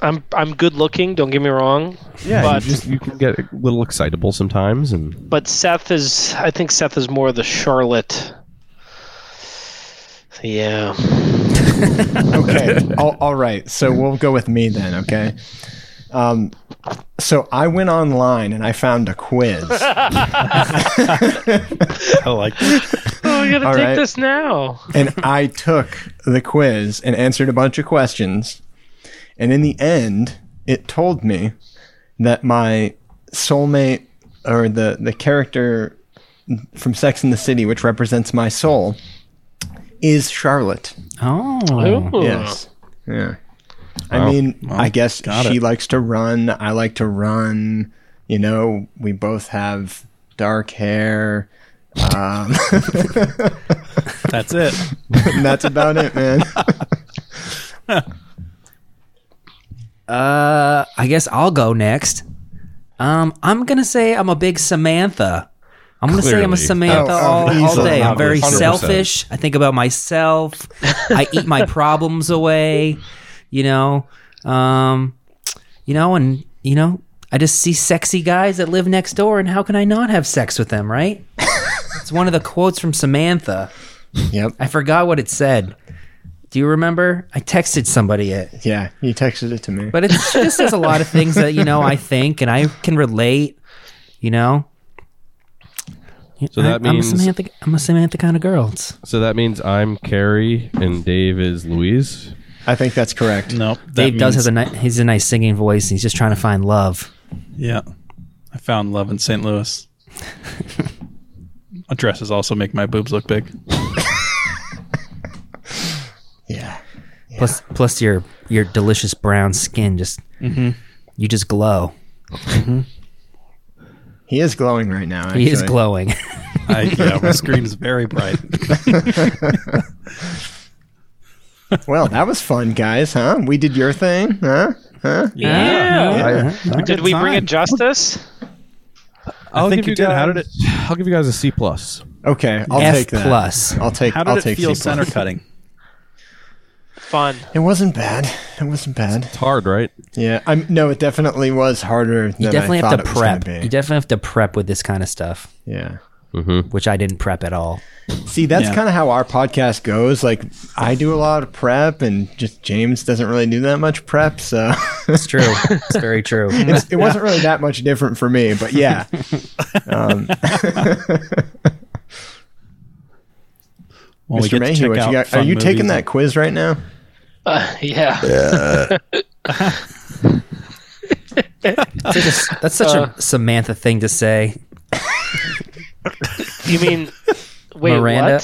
S2: I'm, I'm good looking. Don't get me wrong.
S4: Yeah,
S2: but
S4: you just you can get a little excitable sometimes, and
S2: but Seth is. I think Seth is more the Charlotte. Yeah.
S3: okay. all, all right. So we'll go with me then. Okay. Um, so I went online and I found a quiz.
S5: I like it.
S2: Oh, we gotta
S3: All
S2: take
S3: right.
S2: this now.
S3: and I took the quiz and answered a bunch of questions. And in the end, it told me that my soulmate or the, the character from Sex in the City, which represents my soul, is Charlotte.
S1: Oh.
S2: Ooh.
S3: Yes. Yeah. I
S4: Wow.
S3: mean,
S5: Well,
S3: I guess she
S5: it.
S3: likes to run. I like to run. You know, we both have dark hair. Um,
S5: That's it.
S3: and that's about it, man.
S1: Uh, I guess I'll go next. Um, I'm gonna say I'm a big Samantha. I'm gonna say I'm a Samantha
S3: Oh, oh,
S1: all, all
S3: easily,
S1: day. I'm very
S4: 100%.
S1: selfish. I think about myself. I eat my problems away. You know, um, you know, and you know, I just see sexy guys that live next door, and how can I not have sex with them? Right? it's one of the quotes from Samantha.
S3: Yep.
S1: I forgot what it said. Do you remember? I texted somebody it.
S3: Yeah, you texted it to me.
S1: But it just says a lot of things that, you know, I think and I can relate, you know.
S4: So that
S1: I, I'm a
S4: means-
S1: Samantha I'm a Samantha kind of girl. It's,
S4: so that means I'm Carrie and Dave is Louise.
S3: I think that's correct.
S5: Nope. that
S1: Dave does
S5: means-
S1: have a ni- he's a nice singing voice and he's just trying to find love.
S5: Yeah. I found love in St. Louis. Dresses also make my boobs look big.
S3: Yeah.
S1: Plus plus your your delicious brown skin just
S5: Mm-hmm.
S1: you just glow.
S3: He is glowing right now.
S1: He is glowing.
S5: I, yeah, my screen is very bright.
S3: Well, that was fun, guys, huh? We did your thing, huh? Huh?
S2: Yeah.
S1: Yeah.
S2: Did we bring it justice?
S4: I'll
S5: think
S4: give
S5: you did. How did
S4: guys- I'll give you guys a C plus.
S3: Okay, I'll
S1: F
S3: take that.
S1: plus.
S3: I'll take.
S5: How did
S3: I'll
S5: it
S3: take
S5: feel
S3: C+.
S5: center cutting?
S2: Fun.
S3: It wasn't bad. It wasn't bad.
S4: It's hard, right?
S3: Yeah, I'm. No, it definitely was harder than
S1: You definitely
S3: I
S1: have
S3: thought
S1: to
S3: it was gonna
S1: prep.
S3: be.
S1: You definitely have to prep with this kind of stuff,
S3: yeah.
S1: which I didn't prep at all.
S3: See, that's
S5: Yeah.
S3: kind of how our podcast goes. Like, I do a lot of prep, and just James doesn't really do that much prep. So
S1: It's true. it's very true.
S3: it's, it wasn't really that much different for me. But yeah, um,
S5: Well, we
S3: Mr.
S5: get to
S3: Mayhew,
S5: check
S3: what you
S5: out
S3: got? Are
S5: fun
S3: you taking
S5: movies.
S3: that quiz right now?
S2: Uh, yeah.
S1: Such a- that's such a Samantha thing to say.
S2: You mean wait,
S1: Miranda?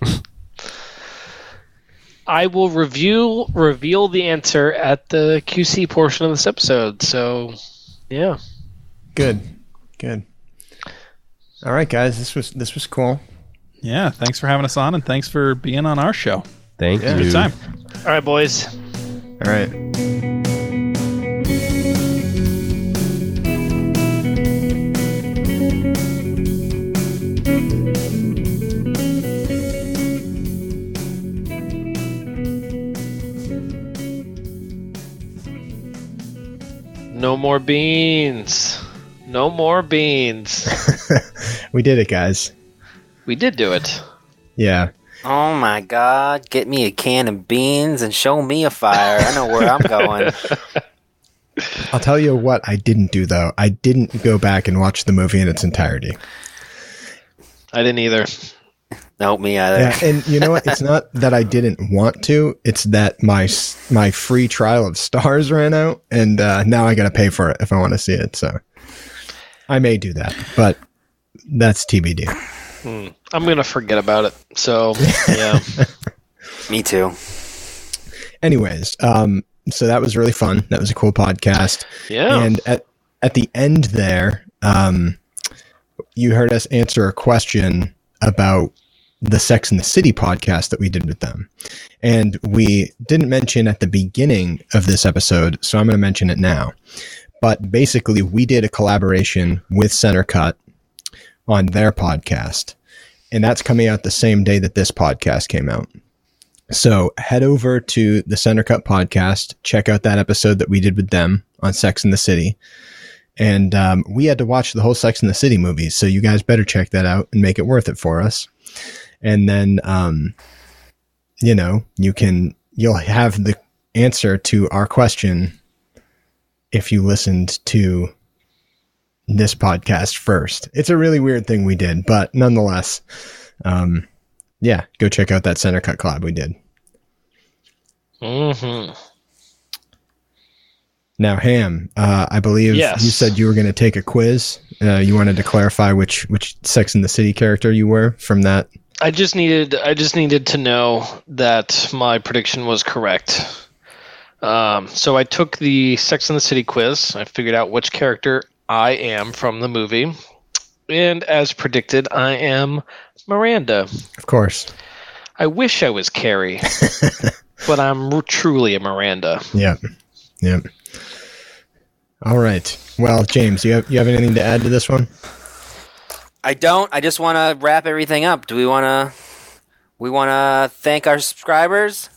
S2: what? I will review reveal the answer at the QC portion of this episode. So, yeah.
S3: Good, good. All right, guys, this was this was cool.
S5: Yeah, thanks for having us on, and thanks for being on our show.
S4: Thank
S3: Yeah.
S4: you.
S5: Good time.
S2: All right, boys.
S3: All right.
S2: No more beans. No more beans.
S3: we did it, guys.
S2: we did do it.
S3: Yeah.
S1: Oh my God! Get me a can of beans and show me a fire. I know where I'm going.
S3: I'll tell you what I didn't do though. I didn't go back and watch the movie in its entirety.
S2: I didn't either.
S1: Nope, me either.
S3: Yeah, and you know what? It's not that I didn't want to. It's that my my free trial of Starz ran out, and uh, now I got to pay for it if I want to see it. So I may do that, but that's TBD.
S2: I'm gonna forget about it. So yeah.
S1: Me too.
S3: Anyways, um, so that was really fun. That was a cool podcast.
S2: Yeah.
S3: And at at the end there, um, you heard us answer a question about the Sex and the City podcast that we did with them. And we didn't mention at the beginning of this episode, so I'm going to mention it now. But basically, we did a collaboration with Center Cut on their podcast. And that's coming out the same day that this podcast came out. So head over to the Center Cut podcast, check out that episode that we did with them on Sex in the City. And um, we had to watch the whole Sex in the City movies. So you guys better check that out and make it worth it for us. And then, um, you know, you can, you'll have the answer to our question if you listened to this podcast first. It's a really weird thing we did, but nonetheless, um, yeah, go check out that center cut collab we did.
S2: hmm
S3: Now, Ham, uh, I believe
S2: Yes.
S3: you said you were going to take a quiz. Uh, you wanted to clarify which which Sex in the City character you were from that.
S2: I just needed I just needed to know that my prediction was correct. Um, so I took the Sex and the City quiz. I figured out which character I am from the movie, and as predicted, I am Miranda.
S3: Of course.
S2: I wish I was Carrie, but I'm r- truly a Miranda.
S3: Yep. Yep. All right. Well, James, you have you have anything to add to this one?
S6: I don't. I just want to wrap everything up. Do we want to? We want to thank our subscribers.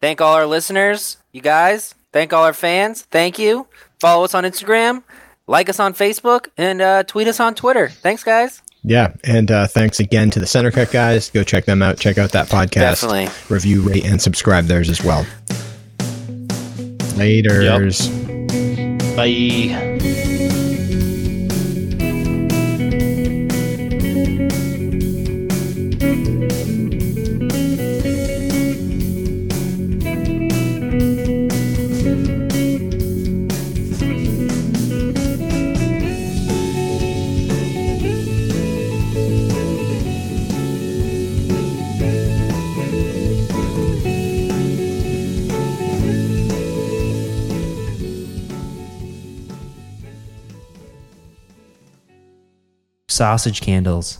S6: Thank all our listeners. You guys. Thank all our fans. Thank you. Follow us on Instagram. Like us on Facebook and uh, tweet us on Twitter. Thanks, guys.
S3: Yeah, and uh, thanks again to the Center Cut guys. Go check them out. Check out that podcast.
S6: Definitely.
S3: Review, rate, and subscribe theirs as well. Later's.
S2: Bye.
S1: Sausage candles.